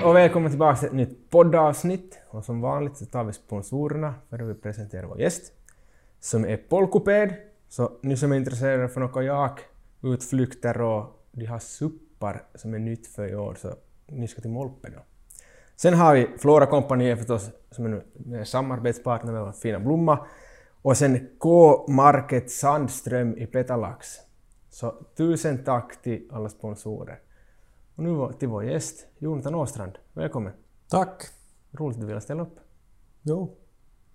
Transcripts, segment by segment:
Hej och välkommen tillbaka till ett nytt poddavsnitt. Och som vanligt så tar vi sponsorerna före vi presenterar vår gäst, som är Polkoped. Så ni som är intresserade för något jak, utflykter och de har suppar som är nytt för i år, så ni ska till Molpe då. Sen har vi Flora Company förstås, som är en samarbetspartner med vår fina Blomma. Och sen K-Market Sandström i Petalax. Så tusen tack till alla sponsorer. Och nu till vår gäst, Jonathan Åstrand. Välkommen! Tack! Roligt att du ville ställa upp. Jo,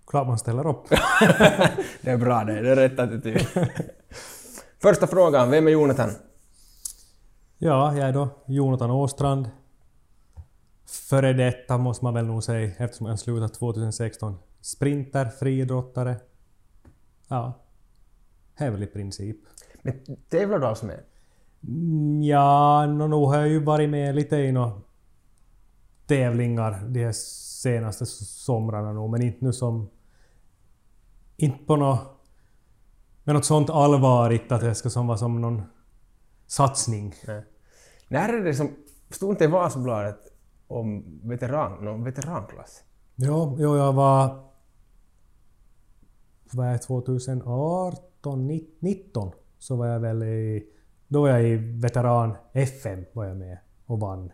klart man ställer upp. det är bra det, det är rätt attityd. Första frågan, vem är Jonathan? Ja, jag är då Jonathan Åstrand. Före detta måste man väl nog säga, eftersom jag slutade 2016. Sprinter, friidrottare. Ja, det är väl i princip. Men tävlar du alls med? Ja, no, nog har jag ju varit med lite i några tävlingar de här senaste somrarna nog, men inte nu som... Inte på något... Med något sånt allvarligt att det ska som vara som någon satsning. Nej. När är det som... Stod inte i Vasabladet om veteran, någon veteranklass? Jo, jo jag var... Vad är det, 2018, 19 så var jag väl i... Då var jag i veteran FM var jag med och vann.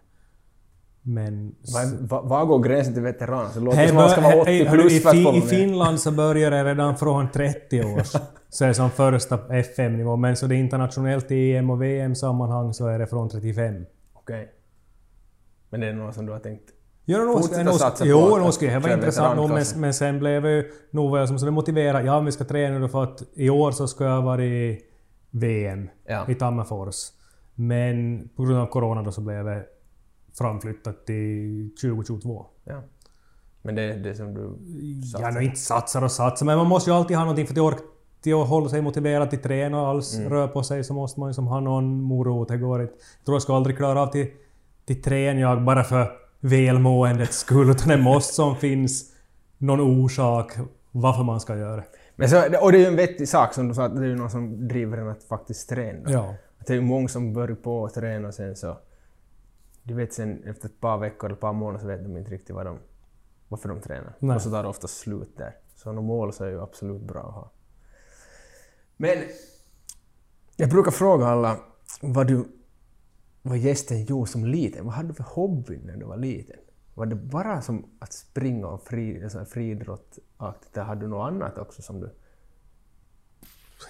Men... Var, var, var går gränsen till veteran? Så det låter Hej, som man ska vara bör- 80 hej, hörru, plus i, för att få I. Finland så börjar det redan från 30 års. Så är det som första FM-nivå. Men så det är internationellt i EM och VM-sammanhang så är det från 35. Okej. Men det är något som du har tänkt... Jo, nog Fortsätta nog, satsa på jo, nog skulle det köra intressant nog, men, men sen blev ju... Nog var jag som så motiverad. Ja, vi ska träna för att i år så ska jag vara i VM Ja. i Tammerfors. Men på grund av Corona då så blev jag framflyttat till 2022. Ja. Men det är det som du... Jag nog inte satsar och satsar, men man måste ju alltid ha någonting för att orka till att hålla sig motiverad till träna och alls Mm. röra på sig så måste man ju som ha någon morot. Det går inte. Jag tror jag ska aldrig klara av till, till träna jag bara för välmåendets skull, utan det måste som finns någon orsak varför man ska göra det. Men så, och det är ju en vettig sak som du sa, att det är ju någon som driver en att faktiskt träna. Ja. Att det är ju många som börjar på att träna och sen så... De vet sen efter ett par veckor eller ett par månader så vet de inte riktigt vad de, varför de tränar. Nej. Och så tar det ofta slut där. Så något mål så är ju absolut bra att ha. Men... Jag brukar fråga alla vad du... Vad gästen gjorde som liten. Vad hade du för hobby när du var liten? Var det bara som att springa och fri, alltså friidrottaktigt? Eller hade du något annat också som du...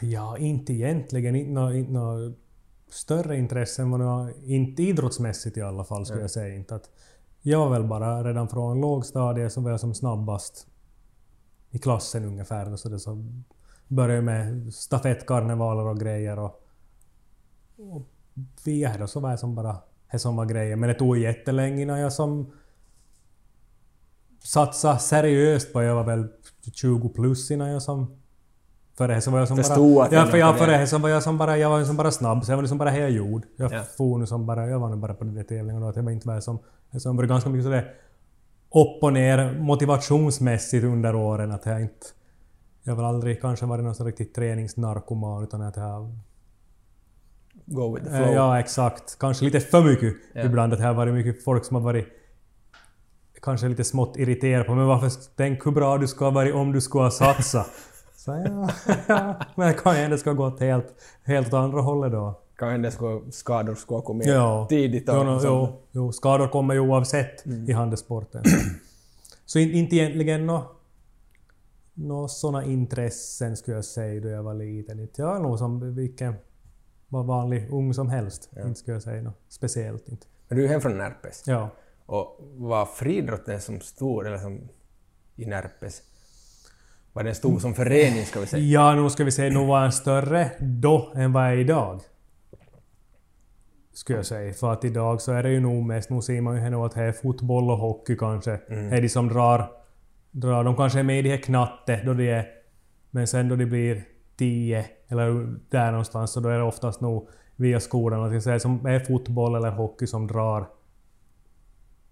Ja, inte egentligen. Inte något, inte något större intresse än vad var. Inte idrottsmässigt i alla fall, skulle jag säga. Inte att jag var väl bara redan från lågstadiet så var jag som snabbast i klassen ungefär. Så det så började jag med stafettkarnevaler och grejer och, och via det så var jag som bara det som var grejen. Men det tog jättelänge innan jag som satsade seriöst på, jag var väl 20 plus innan jag som Före det så var jag som Förstod bara... att Ja, för jag, var före så var jag som bara... Jag var som bara snabb, så jag var liksom bara jag gjorde. Jag Ja. for nu som bara... Jag var nu bara på de där tävlingarna och det var inte bara som... som var ganska mycket sådär upp och ner motivationsmässigt under åren att jag inte... Jag har väl aldrig kanske varit någon så riktigt träningsnarkoman utan att jag... Go with the Eh, flow? Ja, exakt. Kanske lite för mycket Ja. ibland. Att det har varit mycket folk som har varit kanske lite smått irriterade på men varför tänk hur bra du ska ha varit om du skulle ha satsat. Så ja, ja, men det kan hända det ska ha gått helt, helt åt andra hållet då. Kan hända att skador skulle ha kommit Ja. tidigt. och Jo, no, så. jo, jo, skador kommer ju oavsett Mm. i handelssporten. Så in, inte egentligen nå nå såna intressen skulle jag säga då jag var liten. Inte Jag är nog som vilken var vanlig ung som helst. Inte skulle jag säga något speciellt. Inte. Men du är hem från Närpes. Ja. Och var friidrotten som stor, eller som i Närpes? Var den stor som förening, ska vi säga? Ja, nu ska vi säga, nog var den större då än vad är idag. Skulle jag säga. För att idag så är det ju nog mest, nu ser man ju nog att det är fotboll och hockey kanske. Mm. är de som drar, drar. De kanske är med i de här knatte då de är... Men sen då de blir 10 eller där någonstans så då är det oftast nog via skolan. Att det är som är fotboll eller hockey som drar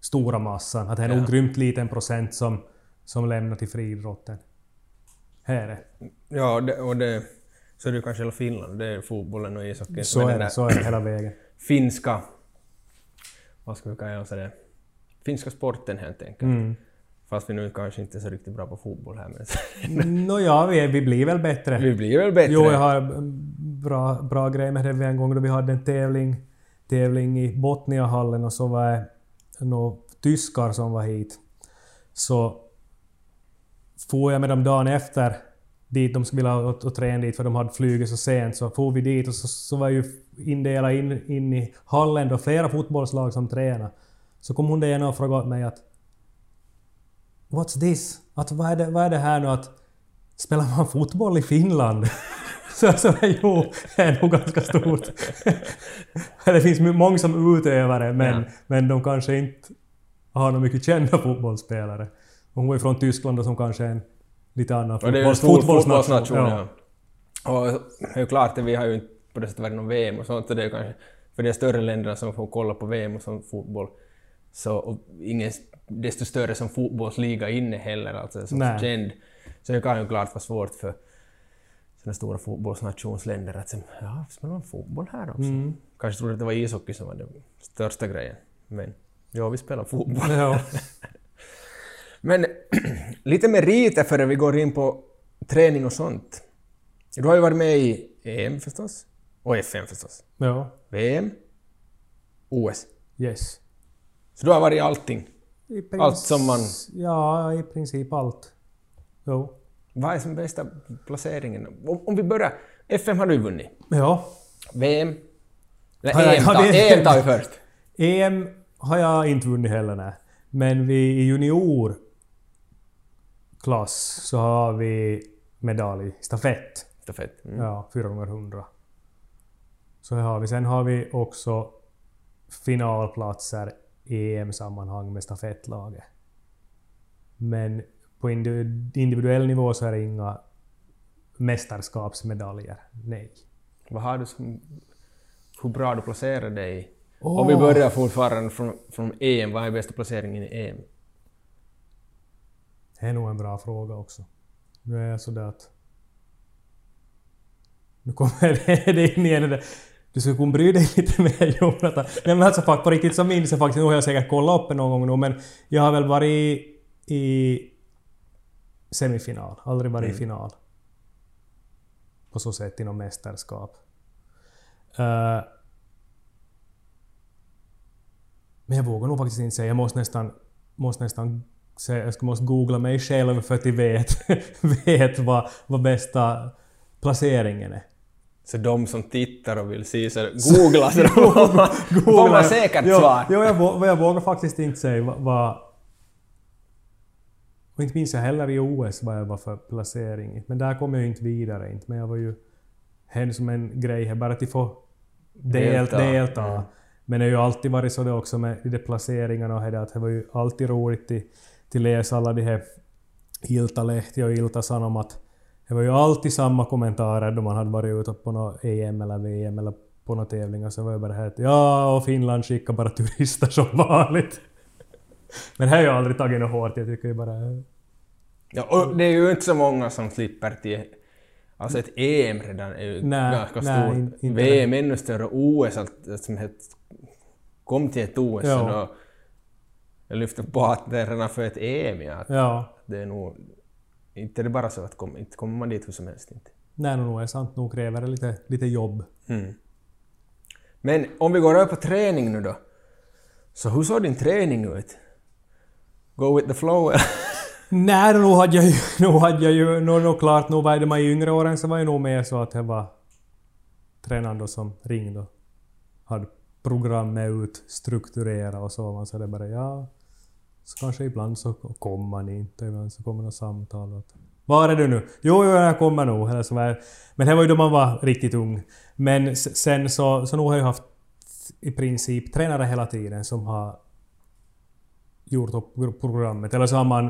stora massan. Att det är nog Ja. grymt liten procent som, som lämnar till friidrotten. Här är det. Ja, och det, och det, så är det kanske hela Finland. Det är fotbollen och ishockeyn. Så är det, så är det hela vägen. Finska... Vad ska vi kalla det? finska sporten helt enkelt. Mm. Fast vi nu kanske inte är så riktigt bra på fotboll här men Nåja, vi, vi blir väl bättre. vi blir väl bättre. Jo, jag har en bra, bra grej med det en gång då vi hade en tävling, tävling i Botniahallen och så var några tyskar som var hit. Så for jag med dem dagen efter dit de skulle vilja och, och träna dit för de hade flugit så sent. Så for vi dit och så, så var ju indelade in, in i hallen då flera fotbollslag som tränade. Så kom hon det ena och frågade mig att What's this? Att vad, är det, vad är det här nu att spelar man fotboll i Finland? så, så jo, det är nog ganska stort. det finns många som utövare men, Ja. men de kanske inte har några mycket kända fotbollsspelare. Och hon ju från Tyskland då som kanske är en lite annan Och det är en fotbolls- stor fotbollsnation. Ja. Ja. Och det är ju klart att vi har ju inte på det sättet varit någon VM och sånt, så det är kanske för de större länderna som får kolla på VM och sånt fotboll, så och ingen desto större som fotbollsliga inne heller, alltså som känd. Så det kan ju klart vara svårt för sådana stora fotbollsnationsländer att säga, ja, spelar man fotboll här också? Mm. Kanske trodde att det var ishockey som var den största grejen. Men ja, vi spelar fotboll. Ja. Men lite meriter före vi går in på träning och sånt. Du har ju varit med i EM förstås, och FN förstås. ja. VM, OS. Yes. Så du har varit i allting. I Allt som man- Ja, i princip allt. Jo. Vad är som bästa placeringen? Om, om vi börjar. FM har du vunnit. Ja. VM? Nej, Har EM, har ta, vi- EM tar vi först. EM har jag inte vunnit heller, nej. Men vi i juniorklass så har vi medalj i stafett. Stafett. Mm. Ja, 4 x 100 Så har vi. Sen har vi också finalplatser i EM-sammanhang med stafettlaget. Men på indi- individuell nivå så är det inga mästerskapsmedaljer. Nej. Vad har du som... Hur bra du placerar dig? Åh. Om vi börjar fortfarande från, från EM, vad är bästa placeringen i EM? Det är nog en bra fråga också. Nu är jag sådär att... Nu kommer det in igen det. Du skulle kunna bry dig lite mer Jonathan. Nej men alltså på riktigt så minns jag faktiskt, nu har jag säkert kollat upp det någon gång nu men jag har väl varit i semifinal, aldrig varit i final. På så sätt inom mästerskap. Eh, men jag vågar nog faktiskt inte säga, jag måste nästan, måste nästan säga, jag måste googla mig själv för att jag vet, vet vad, vad bästa placeringen är. Så de som tittar och vill se så googla så de får man säkert svar. Jo, jag, jag vågar faktiskt inte säga vad... och inte minns jag heller i OS vad jag var för placering. Men där kom jag ju inte vidare. Inte. Men jag var ju... Hen som en grej här, bara att får delta. Delta. Mm. Men det har ju alltid varit så det också med de placeringarna och det att det var ju alltid roligt till, till läsa alla de här Iltalehti och Ilta-Sanomat. Det var ju alltid samma kommentarer då man hade varit ute på något EM eller VM eller på några tävlingar så var det bara här att ja, och Finland skickar bara turister som vanligt. Men det har jag aldrig tagit något hårt, jag tycker ju bara... Ja, och det är ju inte så många som slipper till... Alltså ett EM redan är ju Nej, ganska nej, stort. in- inte VM ännu större. OS, allt, som het, kom till ett OS. Ja. Så då, jag lyfter på att det är redan för ett EM. Ja, att Ja, det är nog... Inte är det bara så att kom, inte kommer man dit hur som helst inte. nej nog är sant, nog kräver det lite, lite jobb. Mm. Men om vi går över på träning nu då. Så hur såg din träning ut? Go with the flow? Nej, nog hade jag ju... Nog hade jag ju... Nog, nog klart, nog var det man i yngre åren så var jag nog med så att det var tränaren då som ringde och hade programmet ut, strukturera och så. Man så det bara ja... Så kanske ibland så kommer man inte, ibland så kommer något samtal. Och, var är du nu? Jo, jo, jag kommer nog. Eller så var men det var ju då man var riktigt ung. Men sen så, så nog har jag haft i princip tränare hela tiden som har gjort upp programmet. Eller så har man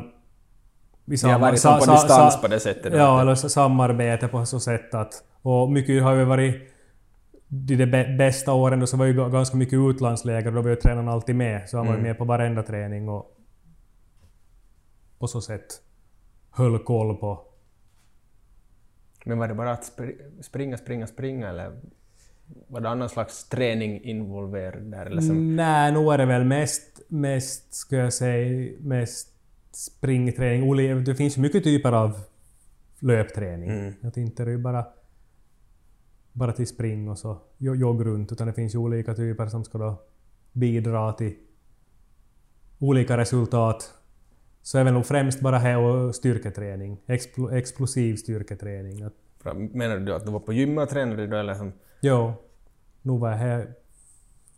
har varit som på distans på det sättet. då. Ja, eller samarbete på så sätt att... Och mycket har ju varit... De, de bä- bästa åren då så var ju ga- ganska mycket utlandsläger då var ju tränaren alltid med. Så han var ju Mm. med på varenda träning och... På så sätt höll koll på... Men var det bara att spri- springa, springa, springa eller var det annan slags träning involverad där? Eller som, Nej, nog är det väl mest mest, skulle jag säga, mest springträning. Det finns mycket typer av löpträning. Mm. Att inte det är bara, bara till spring och så jo- jogg runt, utan det finns ju olika typer som ska då bidra till olika resultat. Så är väl nog främst bara här och styrketräning. Explo, explosiv styrketräning. Menar du att du var på gymmet och tränade då eller som... jo, nu var jag här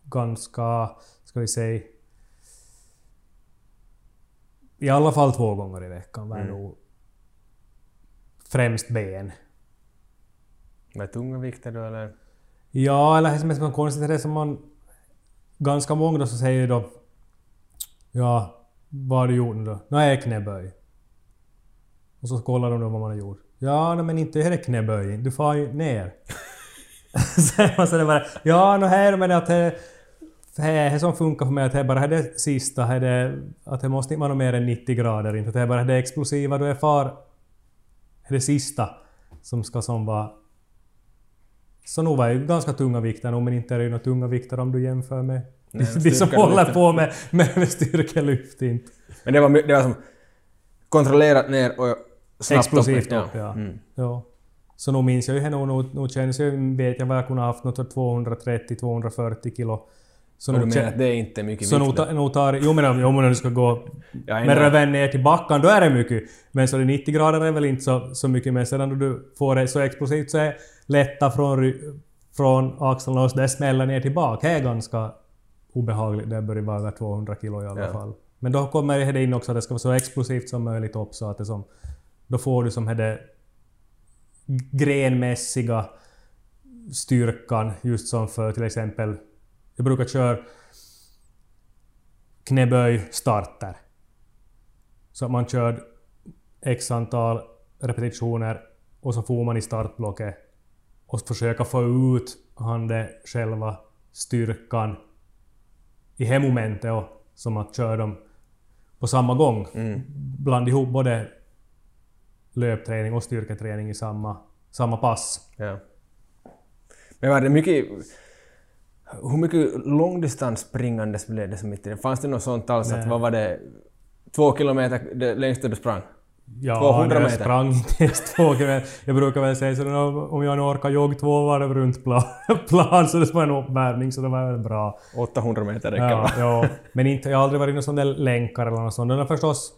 ganska, ska vi säga, i alla fall två gånger i veckan var Mm. nog främst ben. Med tunga vikter då eller? Ja, eller som är så konstigt är det som man... Ganska många då så säger då... Ja, vad har du gjort nu då? Nej, knäböj. Och så kollar de då vad man har gjort. Ja, nej, men inte är det knäböj. Du far ju ner. Så det bara... Ja, no, här men att det... Det är som funkar för mig att det är bara det sista, är det, att det måste inte vara mer än 90 grader. Inte att det är bara det explosiva, du är far... Det är det sista som ska som vara så nog var ju ganska tunga vikter nog, men inte är det ju några tunga vikter om du jämför med Nej, de som håller på med, med, med styrkelyft. Inte. Men det var, det var som kontrollerat ner och snabbt Explosivt upp. upp, ja. Mm. Ja. Så nog minns jag ju henne och nog, känns jag, vet jag vad jag kunde ha haft något 230-240 kilo. Så Och du menar att det är inte mycket så vikt? ta- nog tar... Jo men, jo, men om du ska gå med röven ner till backen, då är det mycket. Men så det 90 grader är väl inte så, så mycket, men sedan då du får det så explosivt så är lätta från, från axlarna och så det smäller ner tillbaka. Det är ganska obehagligt. Det börjar vara över 200 kilo i alla Ja. fall. Men då kommer det in också att det ska vara så explosivt som möjligt upp så att det som... Då får du som det grenmässiga styrkan just som för till exempel... Jag brukar köra knäböj starter. Så att man kör x antal repetitioner och så får man i startblocket och försöka få ut han det själva styrkan i det momentet och som att köra dem på samma gång. Mm. Blanda ihop både löpträning och styrketräning i samma, samma pass. Ja. Men var det mycket... Hur mycket långdistansspringandes blev det som i det? Fanns det något sånt alls att vad var det? Två kilometer det längsta du sprang? Ja, 200 jag meter. sprang inte ens två kilometer. Jag brukar väl säga så om jag nu orkar jogga två varv runt plan, plan så det var en uppvärmning så det var väl bra. 800 meter räcker Ja, ja. Men inte, jag har aldrig varit i någon sån där länkar eller något sånt. Men förstås...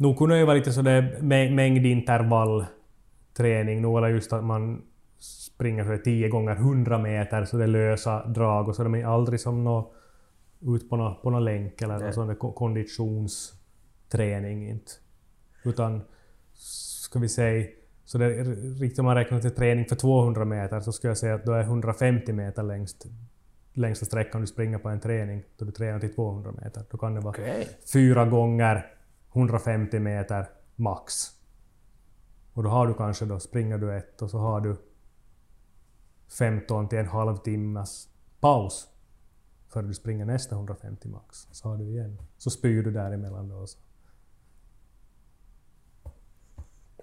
Nog kunde det ju vara lite sådär mä- mängdintervallträning. Nog eller just att man springer så 10 gånger 100 meter så det är lösa drag och så är aldrig som nå ut på någon på nå länk eller någon sån konditionsträning inte. Utan ska vi säga så det riktigt om man räknar till träning för 200 meter så skulle jag säga att då är 150 meter längst längsta sträckan du springer på en träning då du tränar till 200 meter. Då kan det vara Okej. fyra gånger 150 meter max. Och då har du kanske då springer du ett och så har du 15 till en halv timmas paus före du springer nästa 150 max. Så har du igen. Så spyr du däremellan då. Så.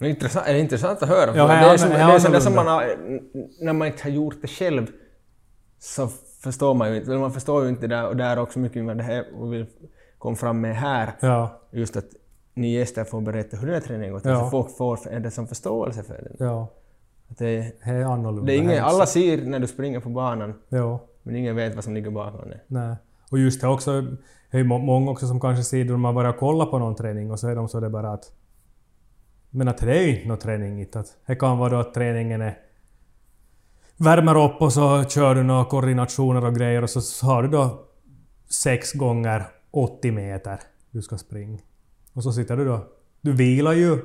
Intressant, är det intressant att höra. Ja, det är är, som, det är som det som man har, när man inte har gjort det själv så förstår man ju inte, man förstår ju inte det där, och där också mycket med det här och vill komma fram med här. Ja, Just att ni gäster får berätta hur den här träningen till, Ja. så folk får en som förståelse för den. ja. Att det, är- Det är annorlunda. det är ingen, alla ser när du springer på banan, Ja. men ingen vet vad som ligger bakom det. Nej. Och just det också, det är många också som kanske ser då man börjar kolla på någon träning och så är de så det bara att... Men att det är ju inte någon träning. Att det kan vara då att träningen är... Värmer upp och så kör du några koordinationer och grejer och så har du då sex gånger 80 meter du ska springa. Och så sitter du då... Du vilar ju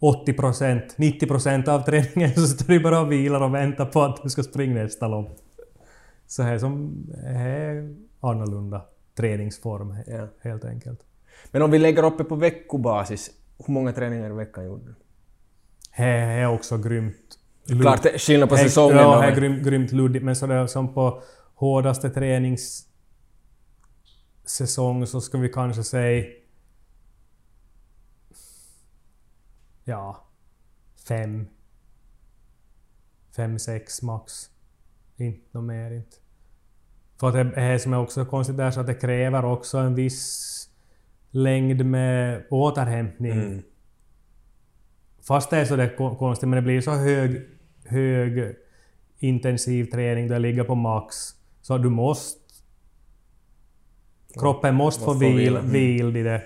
80 procent, 90 procent av träningen så sitter du bara och vilar och väntar på att du ska springa nästa lopp. Så här som är annorlunda träningsform Ja. helt enkelt. Men om vi lägger upp det på veckobasis, hur många träningar i veckan gjorde du? Det är också grymt. Klart det är skillnad på säsongen Ja, det är men- grymt, grymt luddigt men så det är som på hårdaste träningssäsong så ska vi kanske säga... Ja... Fem... Fem, sex max. Inte något mer inte. För att det är som är också konstigt där så att det kräver också en viss längd med återhämtning. Mm. Fast det är så det är ko- konstigt, men det blir så hög, hög intensiv träning där jag ligger på max. Så du måste... Kroppen måste få få vil, vila. Mm. vil i det.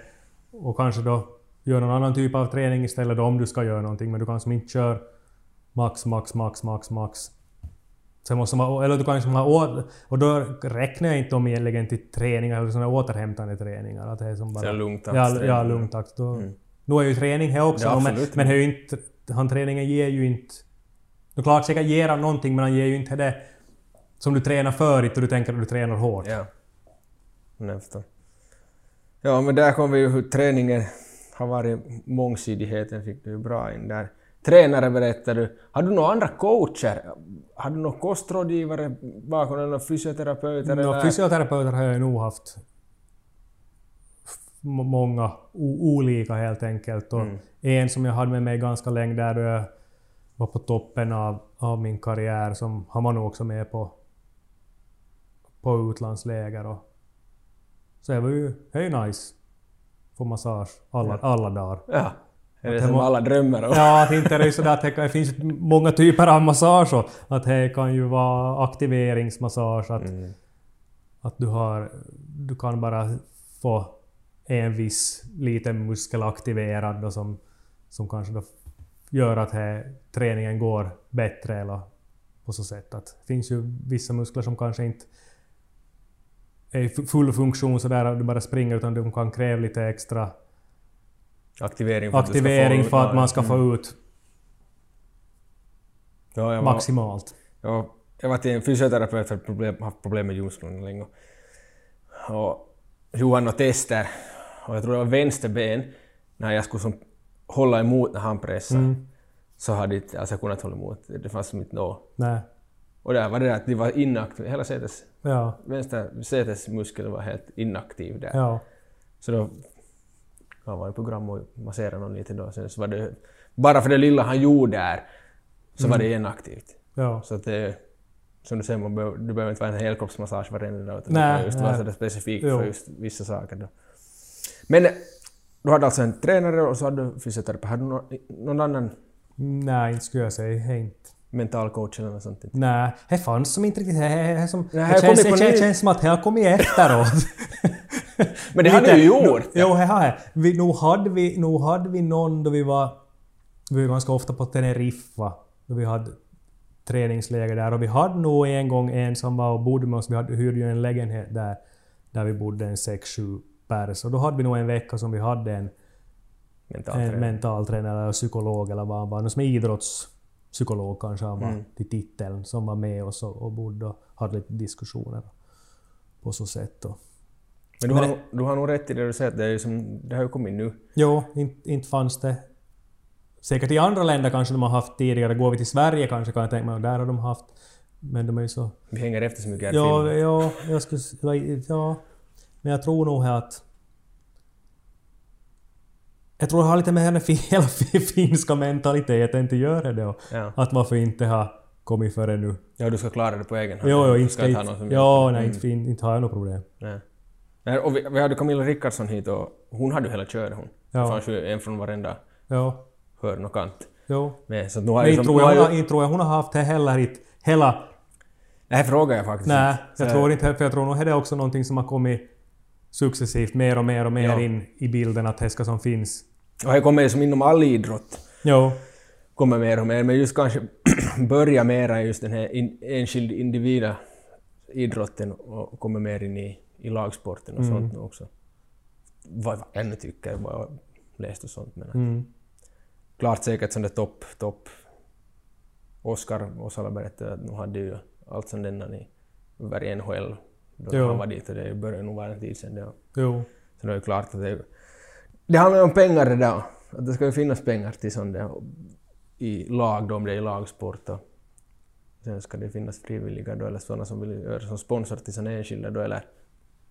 Och kanske då göra någon annan typ av träning istället om du ska göra någonting. Men du kan som inte köra max, max, max, max, max. Sen måste man, eller du kan ha å, Och då räknar jag inte dem egentligen till träningar, eller sådana återhämtande träningar. Att det är som bara... Så en lugn takt. Ja, ja lugn takt. Då, Mm. Nu är ju träning här också, Ja, men, men är inte, han träningen ger ju inte... Det är klart säkert ger han någonting, men han ger ju inte det som du tränar förut och du tänker att du tränar hårt. Ja. Förstår. Ja, men där kom vi ju hur träningen har varit. Mångsidigheten fick du ju bra in där. Tränare berättade du. Har du några andra coacher? Har du några kostrådgivare bakom eller några fysioterapeuter? Eller? fysioterapeuter har jag nog haft många olika helt enkelt. Och Mm. En som jag hade med mig ganska länge där då jag var på toppen av, av min karriär, som han var nog också med på, på utlandsläger. Och, så det var ju, det är ju nice. Få massage alla, alla dagar. Ja. Är det som alla drömmer om? Ja, att inte är det ju sådär att det, det finns många typer av massage och att det kan ju vara aktiveringsmassage, att, Mm. att du har... Du kan bara få en viss liten muskel aktiverad då som, som kanske då gör att här, träningen går bättre eller på så sätt att det finns ju vissa muskler som kanske inte är i fu- full funktion sådär att du bara springer utan de kan kräva lite extra Aktivering för att aktivering få- för att man ska Mm. få ut Ja, jag var, maximalt. Ja, jag var till en fysioterapeut för problem, haft problem med ljumsken länge. Och Johan och tester. Och jag tror det var vänsterben, när jag skulle som hålla emot när han pressade. Mm. Så hade inte alltså jag kunnat hålla emot. Det fanns som inte något. Och där var det att de var inaktiva. Hela sätes, Ja. vänster sätesmuskel var helt inaktiv där. Ja. Så då han var i program och masserade någon lite då. Sen så var det, bara för det lilla han gjorde där, så var det inaktivt. Ja. Så att det, som du säger, man behöver, du behöver inte vara en helkroppsmassage varenda dag, utan Nej, det kan just vara sådär specifikt Jo. för just vissa saker. Då. Men du hade alltså en tränare och så hade du fysioterapeut. Hade du någon, någon annan Nej, inte skulle jag säga. Inte. Mental coach eller något sånt? Nej, det fanns som inte riktigt... Det, det, det, som, Nej, det, det känns, det som att det har kommit efteråt. Men det har du ju gjort! Jo, det har jag. Vi, hade vi, nog hade vi någon då vi var... Vi var ganska ofta på Teneriffa. Då vi hade träningsläger där. Och vi hade nog en gång en som var och bodde med oss. Vi hade, hyrde ju en lägenhet där. Där vi bodde en 6-7 pers. Och då hade vi nog en vecka som vi hade en Mental en tränare. mentaltränare eller psykolog eller vad han var. Någon som är idrottspsykolog kanske han var Mm. till titeln. Som var med oss och, och bodde och hade lite diskussioner på så sätt. Och. Men du Men har, nog- du har nog rätt i det du säger, att det, är som, det har ju kommit nu. Jo, inte, inte fanns det. Säkert i andra länder kanske de har haft tidigare. Går vi till Sverige kanske kan jag tänka mig, där har de haft. Men de är ju så... Vi hänger efter så mycket här Ja, ja, jag skulle... Ja, men jag tror nog här att... Jag tror det har lite med den hela fi- finska mentaliteten till göra det. Och Ja. att varför inte ha kommit före nu. ja, du ska klara det på egen hand. Jo, jo, inte, ska inte inte, ja, nej, Mm. inte, inte har jag något problem. Nej. Nej, och vi, vi hade Camilla Rickardsson hit och hon hade ju hela köret hon. Ja. Det fanns ju en från varenda Ja, hörn och kant. jo. med. Så nu har Men som, tror, nu har jag, hon ju, inte tror jag hon har haft det heller inte. Hela... det här frågar jag faktiskt Nej, jag Så- tror inte för jag tror nog det är också någonting som har kommit successivt mer och mer och mer Ja. in i bilden att det ska som finns. Och det kommer ju som inom all idrott. Jo. kommer mer och mer, men just kanske börja mera i just den här in, enskild individa idrotten och kommer mer in i, i lagsporten och Mm. sånt nu också. Vad jag ännu tycker, vad jag läst och sånt. Men Mm. klart säkert som det topp, topp. Oskar Osala berättade att nu hade ju allt som denna i över NHL. Då Jo. han var dit och det började nog vara en tid sedan. Det. Jo. Så det är klart att det... Det handlar ju om pengar det där. Att det ska ju finnas pengar till sånt där i lag då, om det är i lagsport. Och sen ska det finnas frivilliga då, eller sådana som vill göra som sponsor till sina enskilda då, eller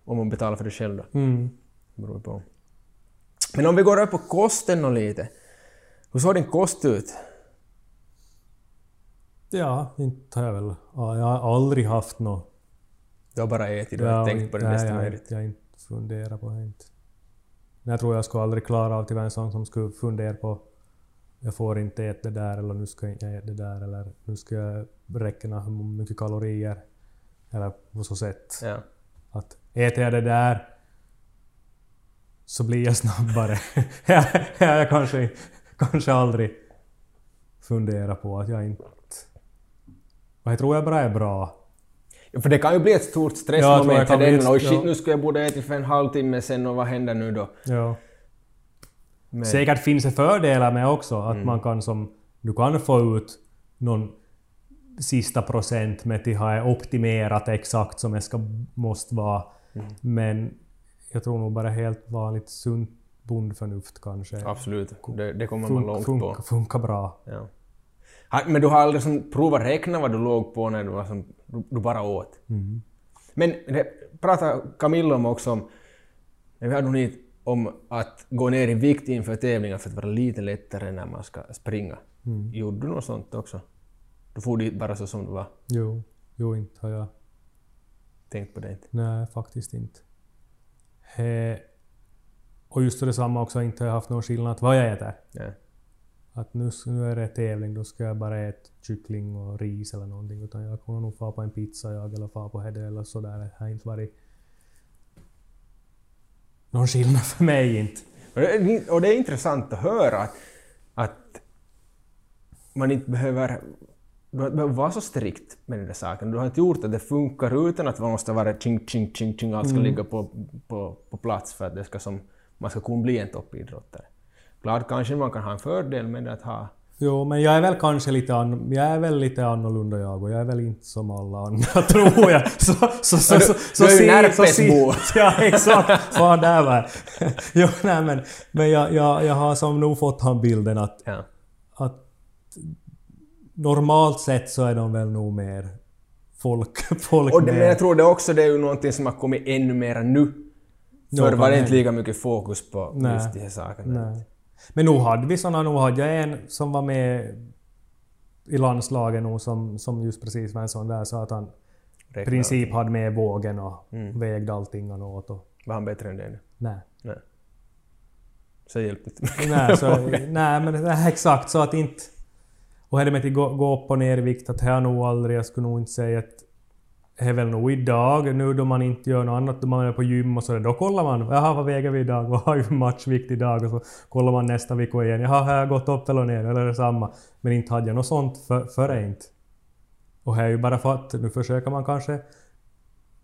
om man betalar för det själv då. Mm. Det beror på. Men om vi går upp på kosten och lite. Hur såg din kost ut? Ja, inte har jag väl... ja, Jag har aldrig haft något Du har bara ätit, du har inte tänkt på det jag, möjligt. jag har inte funderat på det. Inte. Jag tror jag skulle aldrig klara av att vara en sån som skulle fundera på jag får inte äta det där eller nu ska jag inte äta det där eller nu ska jag räkna hur mycket kalorier. Eller på så sätt. Ja. Att äter jag det där så blir jag snabbare. jag, jag kanske, kanske aldrig funderar på att jag inte... Och jag tror jag bara är bra. Ja, För det kan ju bli ett stort Ja, stressmoment den. Och shit, ja. nu ska jag borde äta för en halvtimme sen och vad händer nu då? Ja. Men, Säkert finns det fördelar med också, att man kan som... Du kan få ut någon sista procent med att ha optimerat exakt som det ska, måste vara. Men jag tror nog bara helt vanligt sunt bondförnuft kanske Absolut, det, det kommer man långt funkar, på. funkar bra. Ja. Men du har aldrig som provat räkna vad du låg på när du, var som, du, bara åt? Mm. Men det pratade Camilla om också om, när vi hade hon hit, om att gå ner i vikt inför tävlingar för att vara lite lättare när man ska springa. Mm. Gjorde du något sånt också? Du får dit bara så som du var? Jo, jo inte har jag. Tänkt på det inte? Nej, faktiskt inte. He, och just detsamma också, inte har jag haft någon skillnad vad jag äter. Ja. Att nu, nu är det tävling, då ska jag bara äta kyckling och ris eller någonting. Utan jag kommer nog få på en pizza jag eller få på Hedde eller sådär. Det har inte varit någon skillnad för mig inte. Och det, är- och det är intressant att höra att, att man inte behöver, du behöver vara så strikt med den där saken. Du har inte gjort att det funkar utan att man måste vara ching, ching, ching, ching, allt ska ligga på, på, på plats för att det ska som, man ska kunna bli en toppidrottare. Klart kanske man kan ha en fördel med att ha Jo, men jag är väl kanske lite, an, jag är väl lite annorlunda jag och jag är väl inte som alla andra tror jag. Så, så, så, så, så, du är ju närpesbo. Ja, exakt. Fan, där var. Jo, nej men, men jag, jag, jag har som nog fått han bilden att, ja, att normalt sett så är de väl nog mer folk, folk Och det, men jag tror det också det är ju någonting som har kommit ännu mera nu. Förr var det inte lika mycket fokus på Nej. just de här sakerna. Nej. Men nog hade vi såna, nog hade jag en som var med i landslaget nog som, som just precis var en sån där så att han i princip hade med vågen och Mm. vägde allting han åt och Var han bättre än dig nej. Nej. Så hjälpte inte. nej, så, nej men det är exakt så att inte... Och hade med att gå, gå upp och ner i vikt att det har nog aldrig, jag skulle nog inte säga att det är väl nog idag nu då man inte gör något annat, då man är på gym och sådär. då kollar man. Jaha, vad väger vi idag? Vad har vi matchvikt idag? Och så kollar man nästa vecka igen. Jaha, har jag gått upp eller ner? Eller är det samma? Men inte hade jag något sånt för, före inte. Och här är ju bara för att nu försöker man kanske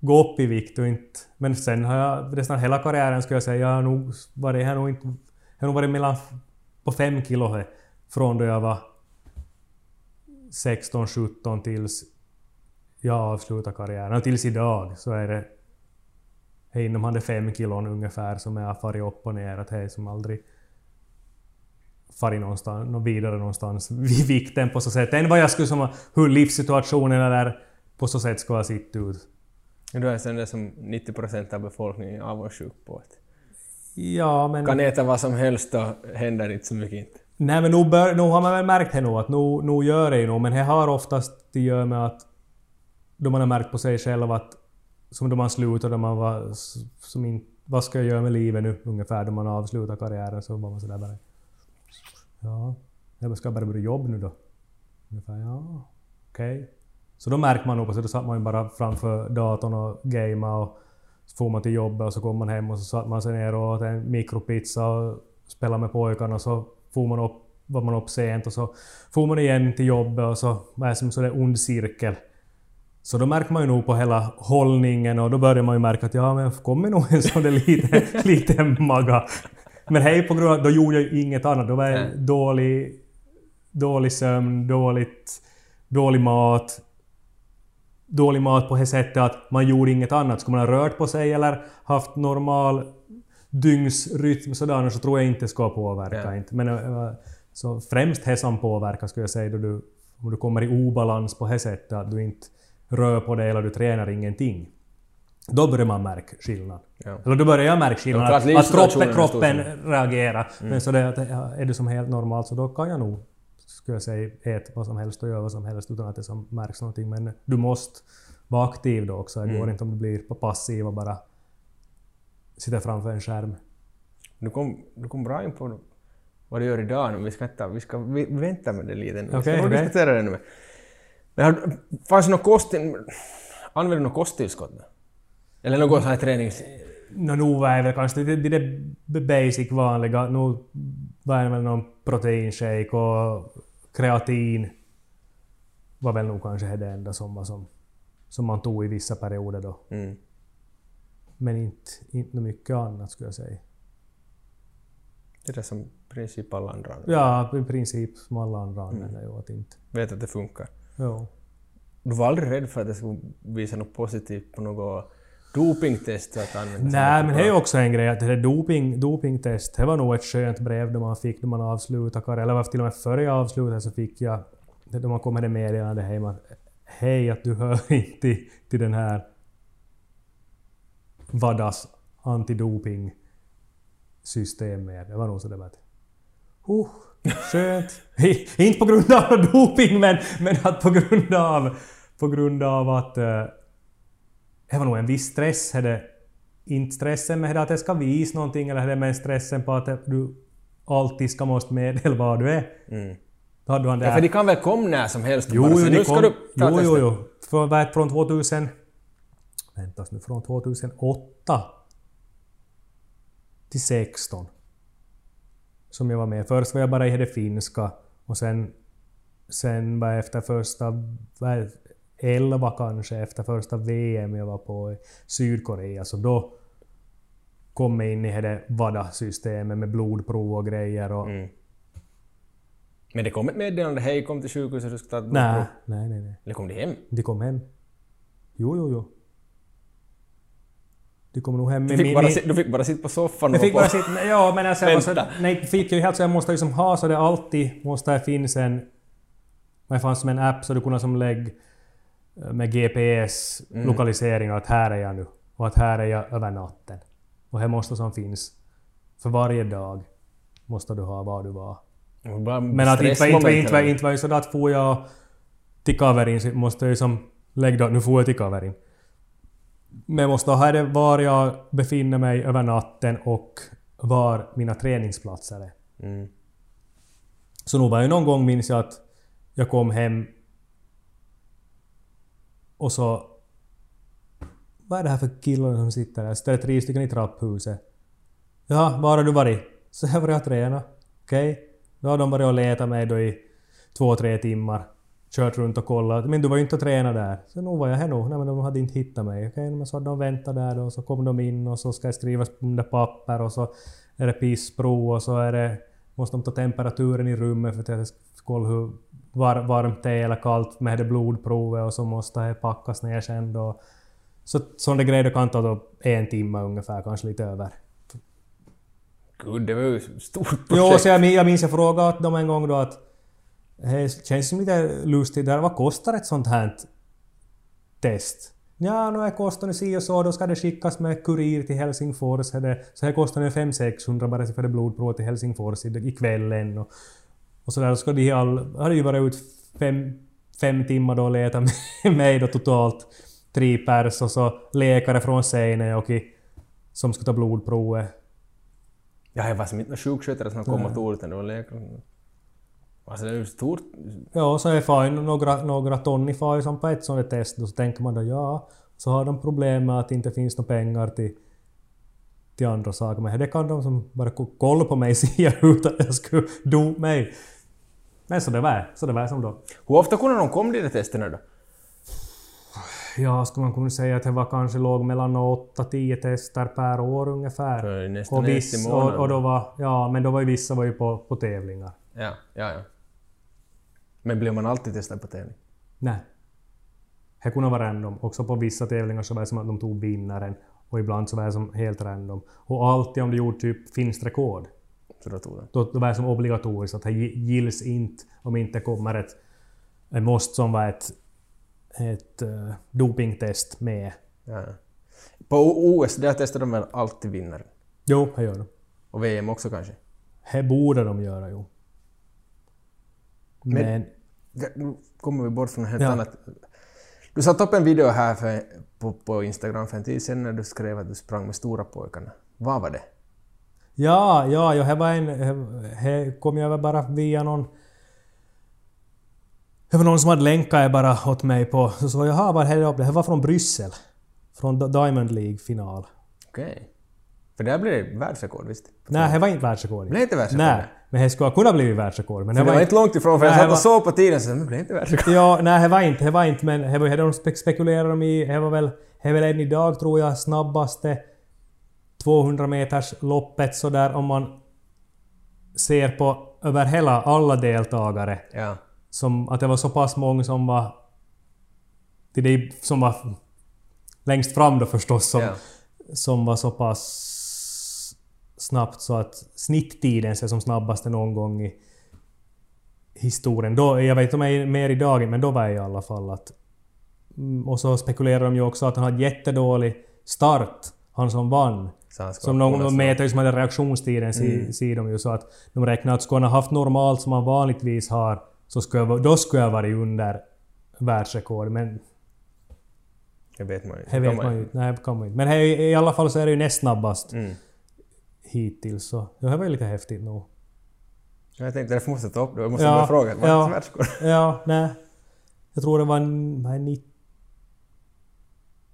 gå upp i vikt och inte... Men sen har jag nästan hela karriären skulle jag säga, jag har nog varit, jag har nog inte... Jag har nog varit mellan... på fem kilo här, från då jag var 16, 17 tills jag avslutade karriären. Och tills idag så är det är inom hade fem kilon ungefär som jag har farit upp och ner. Att det är som aldrig farit någonstans, någon vidare någonstans vid vikten på så sätt. Än vad jag skulle som hur livssituationen eller på så sätt skulle ha sett ut. Du är sen det som 90 procent av befolkningen är avundsjuk på. Att Ja, men... kan äta vad som helst och händer inte så mycket inte. Nej men nog, bör, nog har man väl märkt det nog att nog, nog gör det ju nog men det har oftast det gör med att då man har märkt på sig själv att som då man slutade, då man var som in, vad ska jag göra med livet nu ungefär då man avslutar karriären så var man sådär bara ja, jag ska bara börja jobb nu då. Ungefär ja, okej. Så då märker man nog på sig, då satt man ju bara framför datorn och gamea och så får man till jobbet och så kom man hem och så satt man sig ner och åt en mikropizza och spelade med pojkarna och så får man upp, var man upp sent och så får man igen till jobbet och så var det som en sån där ond cirkel. Så då märker man ju nog på hela hållningen och då börjar man ju märka att ja, men jag kommer nog en sån där liten, liten maga. Men hej på grund av, då gjorde jag ju inget annat. Då var jag dålig, dålig sömn, dåligt, dålig mat. Dålig mat på det sättet att man gjorde inget annat. Skulle man ha rört på sig eller haft normal dygnsrytm sådär så tror jag inte det ska påverka. Inte. Men, eh, så främst det som påverkar skulle jag säga då du, om du kommer i obalans på det sättet att du inte rör på dig eller du tränar ingenting. Då börjar man märka skillnad. Ja. Eller då börjar jag märka skillnad. Ja, att, att kroppen, kroppen reagerar. Men så det, att, är du som helt normalt så då kan jag nog, skulle jag säga, äta vad som helst och göra vad som helst utan att det som märks någonting. Men du måste vara aktiv då också. Det går Mm. inte om du blir passiv och bara sitter framför en skärm. Du kom, du kom bra in på vad du gör idag nu. Vi ska, vi ska vi vänta med det lite nu. Vi ska okej. diskutera det nu. Men har, fanns det något kost... Använder du något kosttillskott? Eller något sånt här tränings... Nå, nu det väl kanske det, det, det basic vanliga. Nu var det väl någon proteinshake och kreatin var väl nog kanske det enda som, var som, som man tog i vissa perioder då. Mm. Men inte, inte mycket annat skulle jag säga. Det är som i princip alla andra Ja, i princip som alla andra använder att inte. vet att det funkar. Du var aldrig rädd för att det skulle visa något positivt på något dopingtest att använda? som Nej, men det är ju också en grej att det doping, dopingtest, det var nog ett skönt brev då man fick när man avslutade karriären. Eller var till och med före jag avslutade så fick jag, då man kom med det meddelande hem att hej att du hör inte till, till den här VADAs antidoping system mer. Det var nog så det var att uh, skönt. inte på grund av doping men, men att på grund av, på grund av att eh, det var nog en viss stress. Det inte stressen med att det ska visa någonting eller med stressen på att du alltid ska måste meddela vad du är? Mm. Då hade han det Ja, för de kan väl komma när som helst Jo, jo, nu ska kom, du jo, jo, testet." jo. Från, från 2000... Vänta nu, från 2008 till 16. Som jag var med. Först var jag bara i det finska och sen... Sen var jag efter första... 11 kanske, efter första VM jag var på i Sydkorea. Så då kom jag in i det VADA-systemet med blodprov och grejer och... Mm. Men det kom ett meddelande, hej kom till sjukhuset, du ska ta ett Nej, blodprov. nej, nej, nej. Eller kom de hem? De kom hem. Jo, jo, jo. De kom nog hem Du med fick, min... bara, min- du fick bara sitta på soffan jag och fick på- bara sitta... Ja, men alltså... alltså nej, fick jag ju helt så jag måste liksom ha så det alltid måste det finnas en... Det fanns som en app så du kunde som lägga eh, med GPS-lokalisering att här är jag nu. Och att här är jag över natten. Och här måste som finns. För varje dag måste du ha var du var. Men att inte, inte, inte, inte var ju så att får jag till kaverin så måste jag ju som lägga nu får jag till kaverin. Men jag måste ha det var jag befinner mig över natten och var mina träningsplatser är. Mm. Så nog var ju någon gång minns jag att jag kom hem och så... Vad är det här för killar som sitter där? Så det är tre stycken i trapphuset. Ja, var har du varit? Så här var jag tränat. Okej. Då har de varit och letat mig då i två, tre timmar. Kört runt och kollat. Men du var ju inte och tränat där. Så nu var jag här nog. Nej men de hade inte hittat mig. Okej, men så hade de väntat där och Så kom de in och så ska jag skriva under papper och så är det pissprov och så är det... Måste de ta temperaturen i rummet för att jag ska kolla hur var, varmt det är eller kallt med det blodprovet och så måste det packas ner sen då. Så sådana grejer kan ta då en timme ungefär, kanske lite över. Gud, det var ju ett stort projekt. Jo, så jag, jag minns jag frågade dem en gång då att det känns som lite lustigt där. Vad kostar ett sånt här test? Ja, nu är kostnaden si och så, då ska det skickas med kurir till Helsingfors. Det, så här kostar det 500-600 bara för det blodprov till Helsingfors i- ikvällen. Och, och så där, ska de all, hade ju varit ut fem, fem timmar då och leta med mig då totalt. Tre pers och så läkare från Seinejoki som skulle ta blodprovet. Ja, jag var som inte någon sjukskötare som kom ut den, det var läkaren. Alltså det är ju stort. Ja, så är far några, några ton i far som på ett sånt test. Då så tänker man då ja, så har de problem med att det inte finns några pengar till, till andra saker. Men det kan de som bara ko- kolla på mig säga ut att jag skulle do mig. Men så det var så det var som då. Hur ofta kunde de komma de där testerna då? Ja, skulle man kunna säga att det var kanske låg mellan 8-10 tester per år ungefär. För nästan Och, viss, och, och då var, ja, men då var ju vissa var ju på, på tävlingar. Ja, ja, ja. Men blir man alltid testad på tävling? Nej. Det kunde vara random. Också på vissa tävlingar så var det som att de tog vinnaren. Och ibland så var det som helt random. Och alltid om du gjorde typ finskt rekord. Så då tog den. Då, då var det som obligatoriskt att det gi- gills inte om inte kommer ett... Det måste som var ett, ett uh, dopingtest med. Ja. På OS, där testar de väl alltid vinnaren? Jo, det gör de. Och VM också kanske? Det borde de göra, jo. Men- Men... Nu kommer vi bort från helt Ja. annat. Du satte upp en video här för, på, på Instagram för en tid sedan när du skrev att du sprang med stora pojkarna. Vad var det? Ja, ja, ja, det var en... Det kom jag väl bara via någon... Det var någon som hade länkat det bara åt mig på... Så sa jag, jaha, vad är det? Det var från Bryssel. Från Diamond League-final. Okej. För där blev det världsrekord, visst? Nej, det var inte världsrekord. Blev inte världsrekord? Nej, men det skulle ha kunnat bli världsrekord. Men det var inte långt ifrån, för jag satt och såg på tiden så det blev inte världsrekord. Ja, nej, det var inte, det var inte, men det var de spek- spekulerade om i, det var väl, det väl än idag tror jag snabbaste 200 meters loppet sådär om man ser på över hela alla deltagare. Ja. Som att det var så pass många som var till det som var längst fram då förstås som, Ja. som var så pass snabbt så att snitttiden ser som snabbaste någon gång i historien. Då, jag vet inte om jag är mer idag, men då var jag i alla fall att... Mm, Och så spekulerar de ju också att han hade jättedålig start, han som vann. Som någon mäter ju som hade reaktionstiden, mm. ser de ju. Så att de räknar att skulle han ha haft normalt som han vanligtvis har, så skulle jag, då skulle jag varit under världsrekord. Men Det vet man ju. det vet man ju inte. Nej, kan man inte. Men här, i alla fall så är det ju näst snabbast Mm. Hittills. Så ja, det var ju lite häftigt nog. Jag tänkte därför måste jag ta upp det. Jag måste Ja, bara fråga. Var det ja. inte världsrekord? Ja, nej. Jag tror det var en- vad är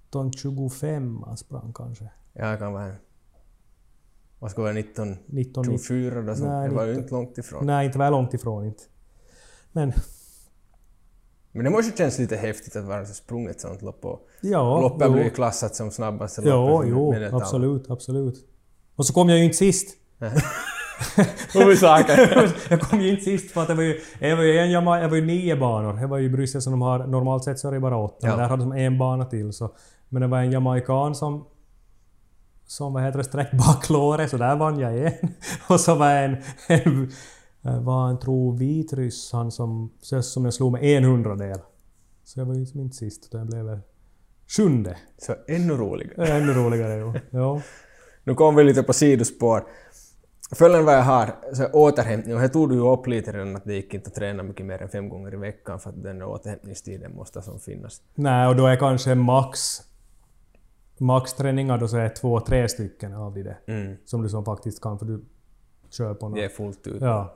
1925 han sprang kanske. Ja, det kan vara... Vad ska vara 19... 1990. 24 då? Som, Nej, det var ju 19. inte långt ifrån. Nej, inte väl långt ifrån inte. Men Men det måste ju kännas lite häftigt att vara så sprungit sånt lopp och ja, loppet jo. blir klassat som snabbaste Jo, loppet. jo, ett av- absolut, absolut. Och så kom jag ju inte sist. Jag kom ju inte sist för att det var ju, det var ju en Yamaha, det var ju nio banor. Det var ju i Bryssel som de har, normalt sett så är det bara åtta. Ja. Där hade de en bana till så. Men det var en jamaican som som vad heter det, sträck baklåret, så där vann jag en. Och så var en, en var en tror vitryss, han som, som jag slog med en hundradel. Så jag var ju liksom inte sist, utan jag blev sjunde. Så ännu roligare. Ännu roligare jo. jo. Nu kommer vi lite på sidospår. Följande vad jag har, så återhämtning, och här tog du ju upp lite redan att det gick inte att träna mycket mer än fem gånger i veckan för att den där återhämtningstiden måste som finnas. Nej, och då är kanske max maxträningar då så är två, tre stycken av de det. Mm. Som du som faktiskt kan för du kör på något. Det är fullt ut. Ja.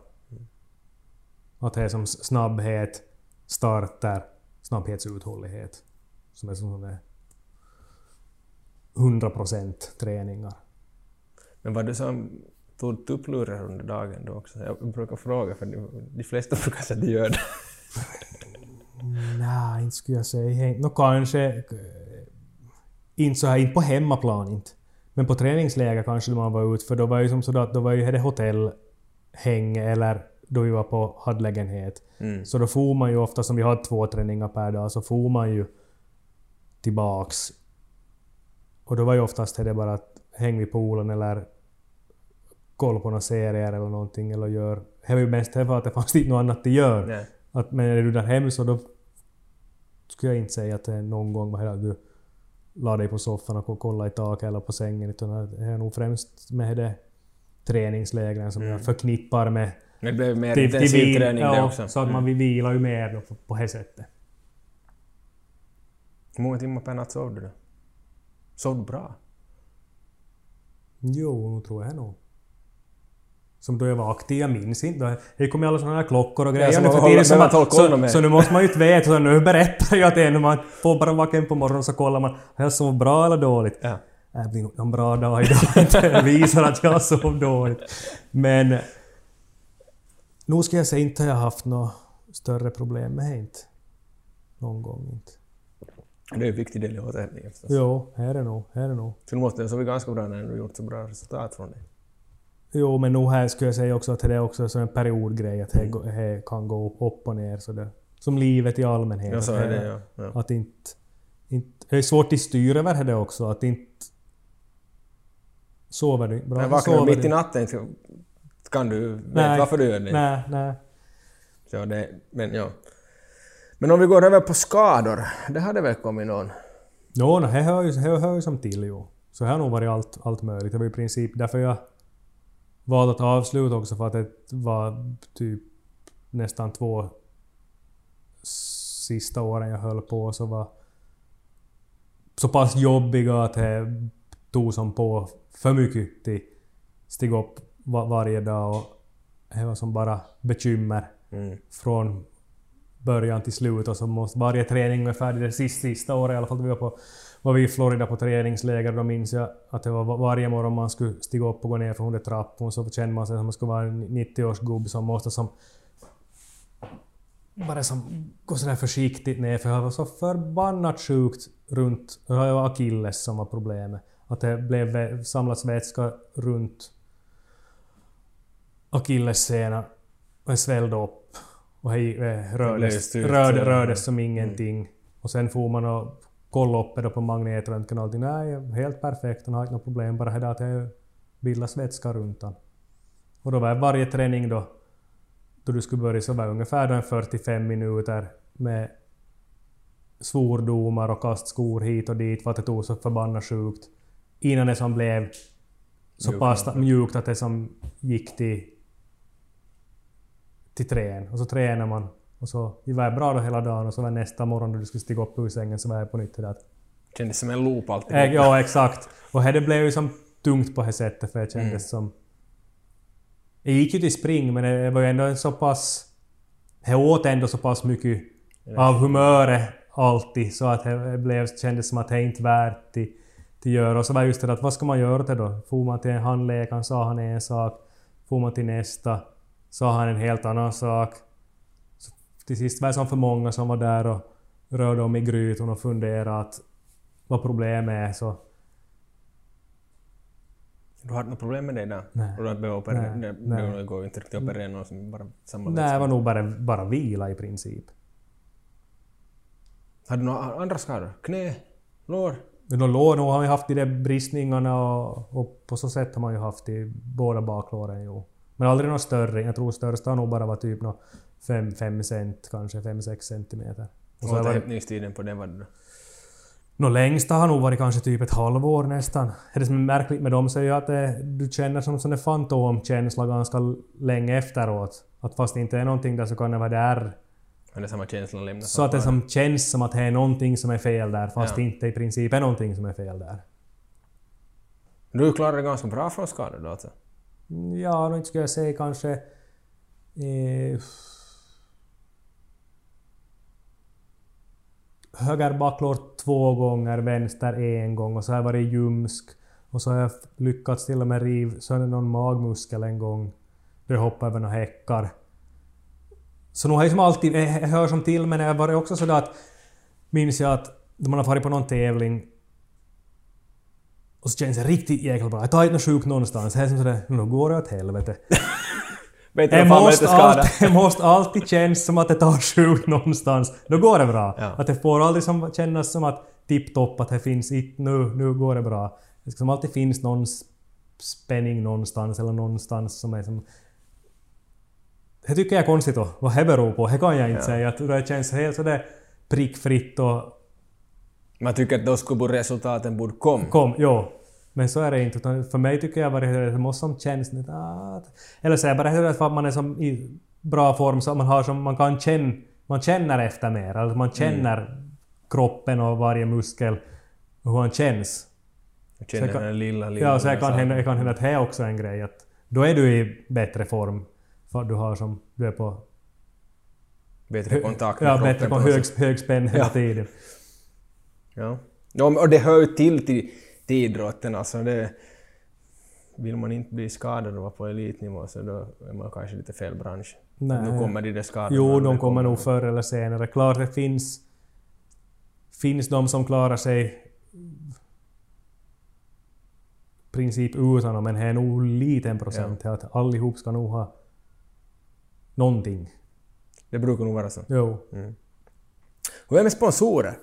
Att det är som snabbhet, starter, snabbhetsuthållighet. Som är som är 100% träningar. Men var det som tog tupplurar under dagen då också? Jag brukar fråga för de, flesta brukar säga att de gör det. Nej, inte skulle jag säga. Nå kanske... eh, Inte så här, inte på hemmaplan inte. Men på träningsläger kanske man var ute, för då var ju som sådär att då var ju det hotellhäng eller då vi var på hade lägenhet. Mm. Så då får man ju ofta, som vi hade två träningar per dag, så får man ju tillbaks. Och då var ju oftast det bara att häng vid poolen eller kolla på några serier eller någonting eller gör... Det var ju mest det för att det fanns inte något annat att göra. Nej. Att, men är du där hemma så då skulle jag inte säga att det är någon gång det, du la dig på soffan och kolla i taket eller på sängen. Utan det är nog främst med det träningslägren som jag förknippar med det blev mer till- intensiv träning det ja, också. Så att man vill vila ju mer på, på det sättet. Hur många timmar per natt sov du då? Sov du bra? Jo, nu tror jag nog. Som då jag var aktiv, jag minns inte. Det kom ju alla såna här klockor och grejer. Ja, som nu för tiden koll så, så nu måste man ju inte veta. Så nu berättar jag det man får bara vaken på morgonen så kollar man. Har jag sovit bra eller dåligt? Ja. Det blir nog en bra dag idag. Det visar att jag sov dåligt. Men... Nu ska jag säga inte har jag haft några större problem med det. Någon gång inte. Det är en viktig del i återhämtningen förstås. Jo, här är nog. Här är nog. Så du måste ha sovit ganska bra när du gjort så bra resultat från det. Jo, men nog här skulle jag säga också att det är också så en periodgrej. Att det, det kan gå upp och ner. Så det, som livet i allmänhet. Ja, så är det ja. ja. Att inte, inte... Det är svårt att styra över det också. Att inte... Sover du bra? Men vaknar du mitt i natten så kan du Nej. varför du gör det. Nej, nej. Så det. Men ja. Men om vi går över på skador. Det hade väl kommit någon? Jo, no, det hör ju, det hör ju som till jo. Så det har nog varit allt, allt möjligt. Det var i princip därför jag valde att avsluta också för att det var typ nästan två sista åren jag höll på så var så pass jobbiga att det tog som på för mycket till stiga upp va- varje dag och det var som bara bekymmer Mm. från början till slut och så måste varje träning vara färdig. Det sista, sista året i alla fall, vi var, på, var vi i Florida på träningsläger då minns jag att det var varje morgon man skulle stiga upp och gå ner för 100 trappor och så kände man sig som man skulle vara en 90-årsgubb som måste som bara som gå sådär försiktigt ner för jag var så förbannat sjukt runt, det var akilles som var problemet. Att det blev samlats vätska runt akillessena och jag svällde upp och det eh, rördes, styrt, eh, rördes som ingenting. Och sen får man och kolla upp det på magnetröntgen och allting. Nej, helt perfekt, han har inte något problem. Bara det att det bildas vätska runt han. Och då var varje träning då, då du skulle börja så var ungefär då en 45 minuter med svordomar och kastskor hit och dit för att det tog så förbannat sjukt. Innan det som blev så Mjukt pass mjukt att det som gick till till trän. Och så tränar man. Och så var bra då hela dagen och så var nästa morgon då du skulle stiga upp ur sängen så var jag på nytt det där. Kändes som en loop alltid. Eh, Ja, exakt. Och det blev ju som tungt på det sättet för det kändes Mm. som... Jag gick ju till spring men det var ju ändå en så pass... Det åt ändå så pass mycket av humöret alltid så att det blev, kändes som att det inte värt till, till göra. Och så var just det att vad ska man göra det då? Får man till en handläkaren sa han en sak. Får man till nästa sa han en helt annan sak. Så till sist var det som för många som var där och rörde om i grytan och funderade att vad problemet är så... Du har något problem med det där? Nej. Och du har inte behövt operera? Nej, Det, nej. det går inte riktigt att operera någon som bara samma Nej, det var nog bara, bara vila i princip. Har du några andra skador? Knä? Lår? De lår, nog har ju haft de där bristningarna och, och på så sätt har man ju haft i båda baklåren jo. Men aldrig något större. Jag tror största har nog bara varit typ nå 5 cent, kanske 5-6 centimeter. Och så har Och det varit, hämtningstiden på det var det då? nå längsta har nog varit kanske typ ett halvår nästan. Det som är märkligt med dem så är ju att det, du känner som där fantomkänsla ganska länge efteråt. Att fast det inte är någonting där så kan det vara där. Men det samma känsla lämnar Så att det som känns som att det är någonting som är fel där fast Ja. det inte i princip är någonting som är fel där. Du klarade dig ganska bra från skador då alltså? Ja, nu skulle jag säga kanske... Eh, höger backlår två gånger, vänster en gång och så har jag varit ljumsk. Och så har jag lyckats till och med riva sönder någon magmuskel en gång. Då jag hoppade över några häckar. Så nog har jag som alltid, jag hör som till men jag har varit också sådär att... Minns jag att när man har varit på någon tävling och så känns det riktigt jäkla bra. Jag tar inte något sjuk någonstans. Det är som sådär, nu går det åt helvete. Vet Det måste, alltid, det måste alltid kännas som att det tar sjukt någonstans. Då går det bra. Ja. Att det får aldrig som, kännas som att tipptopp, att det finns it, nu, nu går det bra. Det ska som alltid finns någon spänning någonstans eller någonstans som är som... Det tycker jag är konstigt då. Vad det beror på, det kan jag inte Ja. säga. Att det känns helt sådär prickfritt och Man tycker att då skulle resultaten borde komma. Kom, jo. Men så är det inte. Utan för mig tycker jag bara att det måste som känns ah, Eller så är det bara att man är som i bra form så att man har som... Man kan känna... Man känner efter mer. Alltså man känner kroppen och varje muskel och hur han känns. Jag känner jag kan- den lilla, lilla... Ja, så det kan, hända, det kan hända att det är också en grej att då är du i bättre form. För att du har som... Du är på... Bättre kontakt med Ja, kroppen bättre på något hög, sätt. hög spänn hela Ja. tiden. Ja. ja. Och det hör ju till till, till idrotten alltså. Det, vill man inte bli skadad och vara på elitnivå så då är man kanske lite fel bransch. Nej. Nu kommer de där skadorna. Jo, de kommer nog förr eller senare. Klart det finns... Finns de som klarar sig princip utan dem, men det är nog liten procent. Att allihop ska nog ha någonting. Det brukar nog vara så. Jo. Hur är det med sponsorer?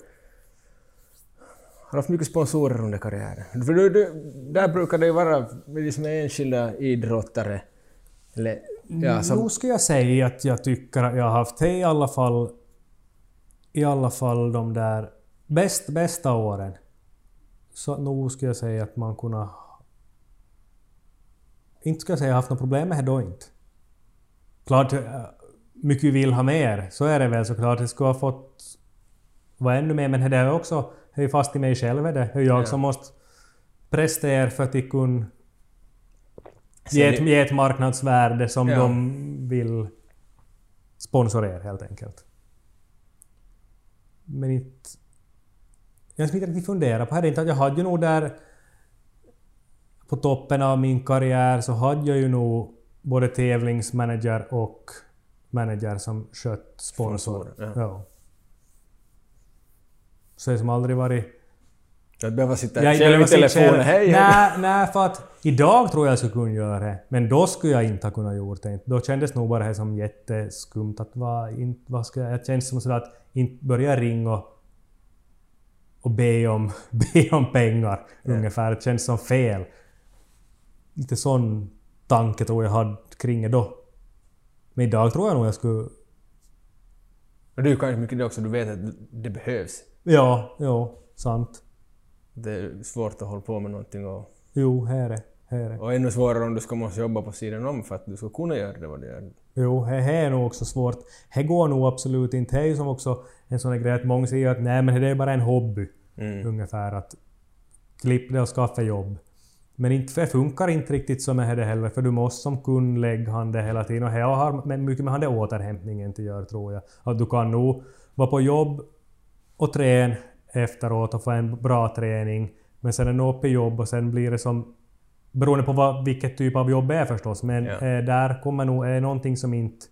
Har du haft mycket sponsorer under karriären? För du, du, där brukar det ju vara liksom enskilda idrottare. Eller, ja, som, Nu skulle jag säga att jag tycker att jag har haft det i alla fall... I alla fall de där bäst, bästa åren. Så nog skulle jag säga att man kunde... Inte skulle jag säga haft något problem med det då inte. Klart, eh, mycket vill ha mer, så är det väl såklart. Det skulle ha fått vara ännu mer, men det är också det är fast i mig själv är det. Det är jag Ja. som måste prestera för att kunna ge ett, ge ett marknadsvärde som Ja. de vill sponsorera helt enkelt. Men inte... Jag skulle inte riktigt fundera på det. Jag hade ju nog där... På toppen av min karriär så hade jag ju nog både tävlingsmanager och manager som skött sponsor. Sponsorer, ja. Så det som aldrig varit... Att behöva sitta Jag- själv i jag telefonen. Hej. Nej, nej, för att idag tror jag jag skulle kunna göra det. Men då skulle jag inte ha kunnat gjort det. Då kändes nog bara det som jätteskumt att vad, inte, vad ska jag... Det känns som sådär att inte börja ringa och, och be, om, be om pengar ungefär. Det känns som fel. Lite sån tanke tror jag hade kring det då. Men idag tror jag nog jag skulle... Och det är kanske mycket det också, du vet att det behövs. Ja, ja, sant. Det är svårt att hålla på med någonting och, Jo, här är här är och ännu svårare om du ska måste jobba på sidan om för att du ska kunna göra det vad du gör. Jo, det här är nog också svårt. Det går nog absolut inte. Det är ju som också en sån grej att många säger att nej men det är bara en hobby. Mm. Ungefär att klipp det och skaffa jobb. Men inte, det funkar inte riktigt så med det heller för du måste som kund lägga han det hela tiden och det har mycket med återhämtningen till gör tror jag. Att du kan nog vara på jobb och träna efteråt och få en bra träning men sen är du uppe i jobb och sen blir det som Beroende på vad, vilket typ av jobb det är förstås, men Ja. eh, där kommer nog... Är någonting som inte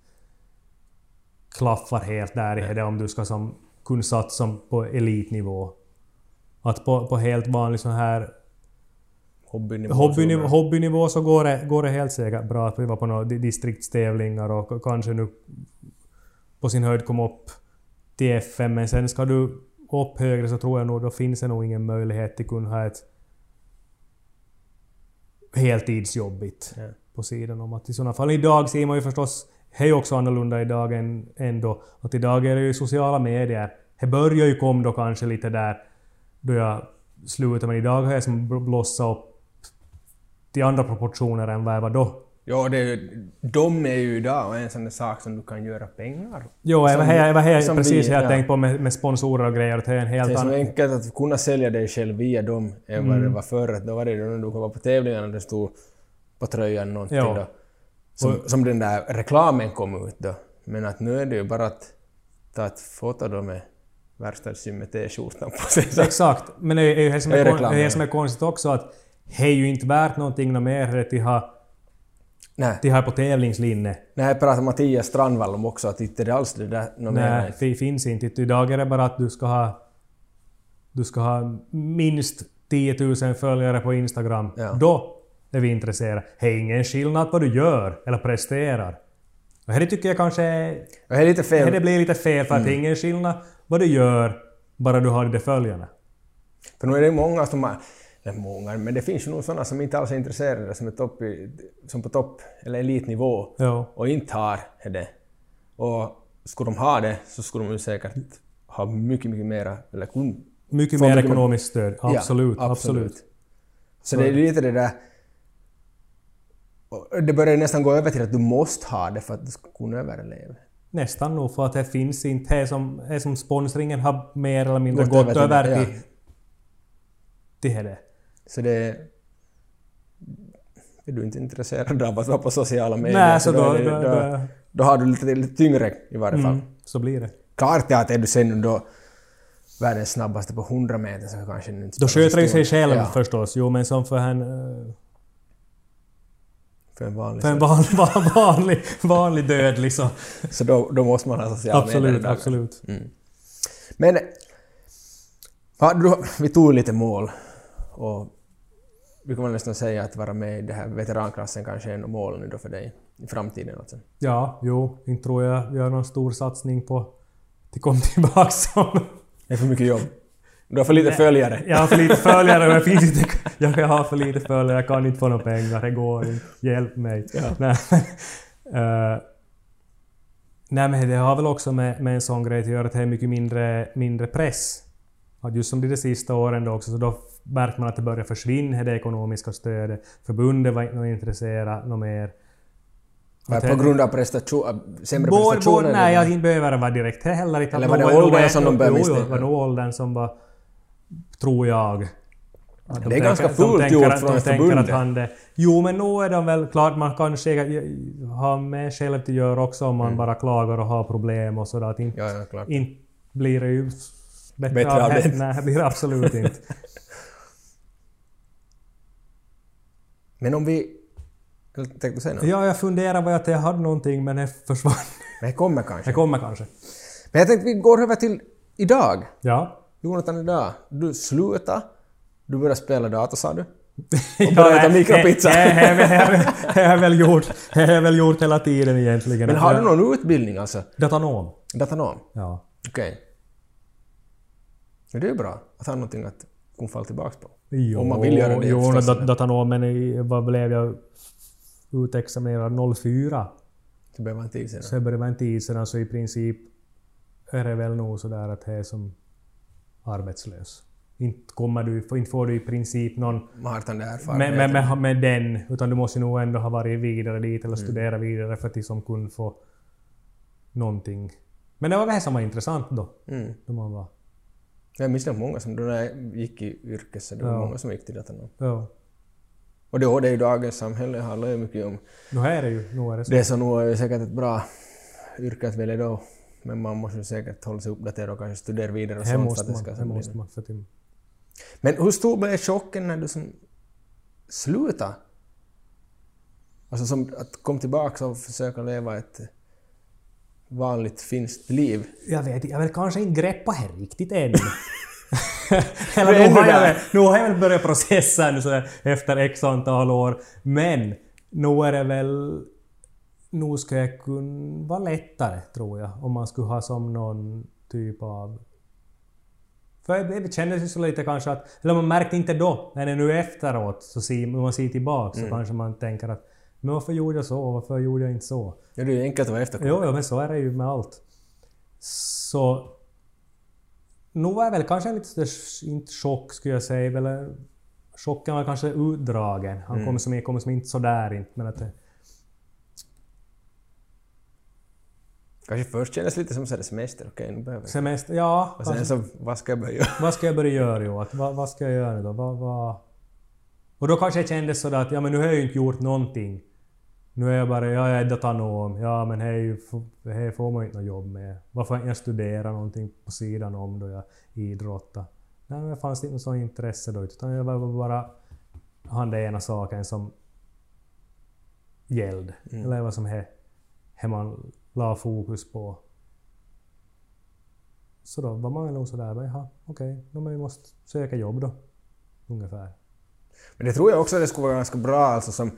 klaffar helt där i det om du ska som kunna satsa som på elitnivå. Att på, på helt vanlig sån här Hobbynivå. hobbynivå, så- hobbynivå så går det, går det helt säkert bra att vi var på några di- distriktstävlingar och kanske nu på sin höjd kom upp till FM men sen ska du upp högre så tror jag nog då finns det nog ingen möjlighet till kunna ha ett heltidsjobbigt Ja. på sidan om. Att I sådana fall idag ser man ju förstås, det är ju också annorlunda idag än, än då. Att idag är det ju sociala medier. Det börjar ju komma då kanske lite där då jag slutade, men idag har jag som bl- blossat upp till andra proportioner än vad jag var då. Ja, det är, ju- de är ju idag en sån där sak som du kan göra pengar. Jo, det var här, det var här som precis vi- jag ja. tänkte på med, med sponsorer och grejer. Det är en helt Det är så annan... enkelt att kunna sälja dig själv via dem än Mm. vad det var förr. Då var det ju när du var på tävlingarna det stod på tröjan någonting Ja. då. Som, som den där reklamen kom ut då. Men att nu är det ju bara att ta ett foto då med verkstadssym med t-skjortan på sig. Exakt. Men det är ju det som är, är är är konstigt också att det är ju inte värt någonting nå mer till nej, till ha på tävlingslinje. nej, jag pratade Mattias Strandvall om också att inte det alls det där mer. Nej, det finns inte. Idag är det bara att du ska ha... Du ska ha minst 10 000 följare på Instagram. Ja. Då är vi intresserade. Det är ingen skillnad vad du gör eller presterar. Och här tycker jag kanske... det är lite fel. här det blir lite fel för att Mm. det är ingen skillnad vad du gör, bara du har de följarna. För nu är det många som har... Eller många, men det finns ju nog sådana som inte alls är intresserade, som är topp i, som på topp eller elitnivå Ja. och inte har det. Och skulle de ha det så skulle de ju säkert ha mycket, mycket mera, eller kun, Mycket mer ekonomiskt stöd. Ja, Absolut, absolut. Så det är lite det där... Det börjar nästan gå över till att du måste ha det för att du ska kunna överleva. Nästan nog för att det finns inte... Det som, det som sponsringen har mer eller mindre Gått över till, ja. till det. Så det... Är du inte intresserad av att vara på sociala medier Nej, så då... är det- då, då då har du lite, lite tyngre i varje fall. mm, så blir det. Klart är att är du sen då världens snabbaste på 100 meter så kanske det inte Då så sköter stor- sig själv ja, förstås. Jo, men som för en, eh, för en vanlig för en van, van, vanlig, vanlig dödlig så... Så då, då måste man ha sociala medier Absolut, absolut. Men ja, du, vi tog lite mål och vi kan väl nästan säga att vara med i den här veteranklassen kanske är en mål nu då för dig i framtiden. Alltså. Ja, jo, inte tror jag gör någon stor satsning på att komma tillbaka som... Det är för mycket jobb. Du har för lite följare. Jag har för lite följare och jag finns inte... Jag har för lite följare, jag kan inte få några pengar, det går inte. Hjälp mig. Ja. Nej, Eh, nej men det har väl också med, med en sån grej att göra att det är mycket mindre, mindre press. Att just som de, de sista åren då också, så då märkte man att det började försvinna det ekonomiska stödet. Förbundet var inte intresserat något mer. Var Att på grund av prestation, sämre Både, prestationer? nej, jag inte behöver vara direkt heller. inte. Eller Att var det åldern som de började jo, jo, misstänka? det var nog åldern som var... Tror jag. Att de Det är ganska tänker- de fult gjort att- från de ett tänker förbund. att han det. Jo, men nu är de väl klart, man kan säkert ha med själv till göra också om man bara klagar och har problem och sådär. Att inte, Mm. Ja, ja, inte blir det ju bättre, Bättre av det. Nej, det blir det absolut inte. Men om vi... Tänkte du säga något? Ja, jag funderar på att jag hade någonting men det försvann. Men det kommer kanske. Det kommer kanske. Men jag tänkte vi går över till idag. Ja. Jonathan, idag. Du slutade. Du började spela data sa du. Ja, börja äta mikropizza. Det har väl gjort. Det har väl gjort hela tiden egentligen. Men har du någon utbildning alltså? Datanom. Datanom? Ja. Okej. Ja, det är ju bra att ha någonting att kunna falla tillbaka på. Jo, Om man vill göra det Jo, förstås. datanomen i, vad blev jag utexaminerad 04. Det behöver en tid sedan. Så det började vara en tid sedan så i princip är det väl nog sådär att det är som arbetslös. Inte, kommer du, inte får du i princip någon den där med, med, med, med den, utan du måste nog ändå ha varit vidare dit eller studera vidare för att liksom kunna få någonting. Men det var det som var intressant då. Mm. då man var, Jag minns nog många som, då när jag gick i yrket så det var Ja. många som gick till datanom. ja. Och det, och det är ju dagens samhälle handlar ju mycket om. Nu är det ju, nu är det så. Det så nog är ju säkert ett bra yrke att välja då. Men man måste ju säkert hålla sig uppdaterad och kanske studera vidare och Det sånt måste det man. ska Det måste man. För Men hur stor blev chocken när du som slutade? Alltså som att komma tillbaka och försöka leva ett vanligt finskt liv. jag vet inte, jag vill kanske inte greppa här riktigt än. Eller nu har, jag väl, nu har jag väl börjat processa nu så här efter x antal år. Men nu är det väl... Nu ska jag kunna vara lättare, tror jag, om man skulle ha som någon typ av... För det det kändes ju så lite kanske att... Eller man märkte inte då, men nu efteråt, så ser, när man ser tillbaka, så kanske man tänker att men varför gjorde jag så? Varför gjorde jag inte så? Ja, det är ju enkelt att vara efterklok. Jo, men så är det ju med allt. Så... Nu var jag väl kanske lite sådär, inte chock skulle jag säga, väl eh, chocken var kanske utdragen. Han kom, som, kom som inte sådär inte, men att det, Kanske först kändes lite som så semester, okej nu behöver jag. semester, ja. Och sen kanske, så, vad ska jag börja göra? vad ska jag börja göra jo? Att, vad, vad ska jag göra då? Vad, vad... Och då kanske jag kände sådär att ja men nu har jag ju inte gjort någonting. Nu är jag bara, ja jag är datanom, ja men hej, hej får man inte något jobb med. Varför inte jag studera någonting på sidan om då jag idrottar? Nej men det fanns inte något sånt intresse då utan jag var bara han den ena saken som gällde. Eller vad som he, he man la fokus på. Så då var man nog sådär, jaha, okej, okay, men vi måste söka jobb då. Ungefär. Men det tror jag också det skulle vara ganska bra alltså som...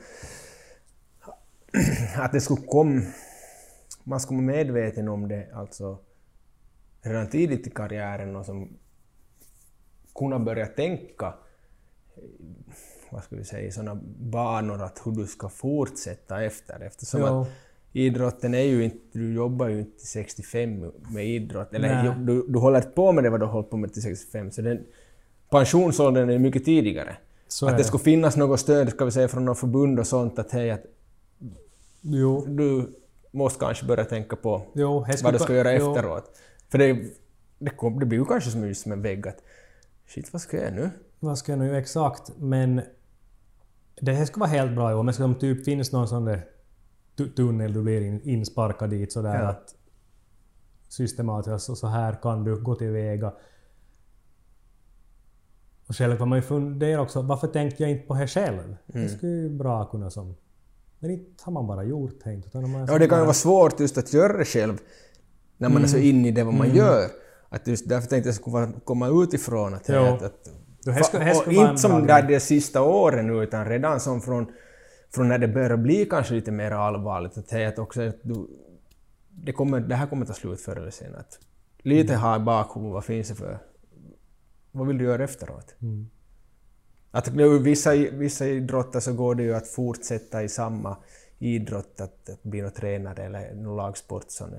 Att det skulle komma... Man skulle vara medveten om det alltså redan tidigt i karriären och som kunna börja tänka vad ska vi säga, i sådana banor att hur du ska fortsätta efter. Eftersom Jo. att idrotten är ju inte, du jobbar ju inte till 65 med idrott, eller Nej. du, du håller inte på med det vad du har hållit på med till 65, så den, pensionsåldern är mycket tidigare. Så att det det. skulle finnas något stöd, ska vi säga, från något förbund och sånt att hej, att Jo, du måste kanske börja tänka på jo, vad du ska göra jo. efteråt. För det, det, kom, det blir ju kanske som, som en vägg att shit, vad ska jag nu? Vad ska jag nu exakt? Men det här skulle vara helt bra ju. Om det typ finns någon sån där tu- tunnel du blir in, insparkad dit sådär Ja. att systematiskt så, så här kan du gå tillväga. Och själv kan man ju fundera också, varför tänkte jag inte på det själv? Mm. Det skulle ju bra kunna som... Men inte har man bara gjort det inte. Utan man Ja, det kan ju vara svårt just att göra det själv när man är så Mm. inne i det vad man gör. Att just därför tänkte jag skulle vara- komma utifrån. Att, att, att, Det här skulle- det här och skulle vara en inte som där de sista åren nu, utan redan som från, från när det börjar bli kanske lite mer allvarligt. Att, hej, att också, att du, det, kommer, det här kommer ta slut förr eller senare. Att lite Mm. ha i bakhuvudet, vad finns det för... Vad vill du göra efteråt? Mm. Att det ju vissa, vissa idrotter så går det ju att fortsätta i samma idrott, att, att bli någon tränare eller någon lagsport, som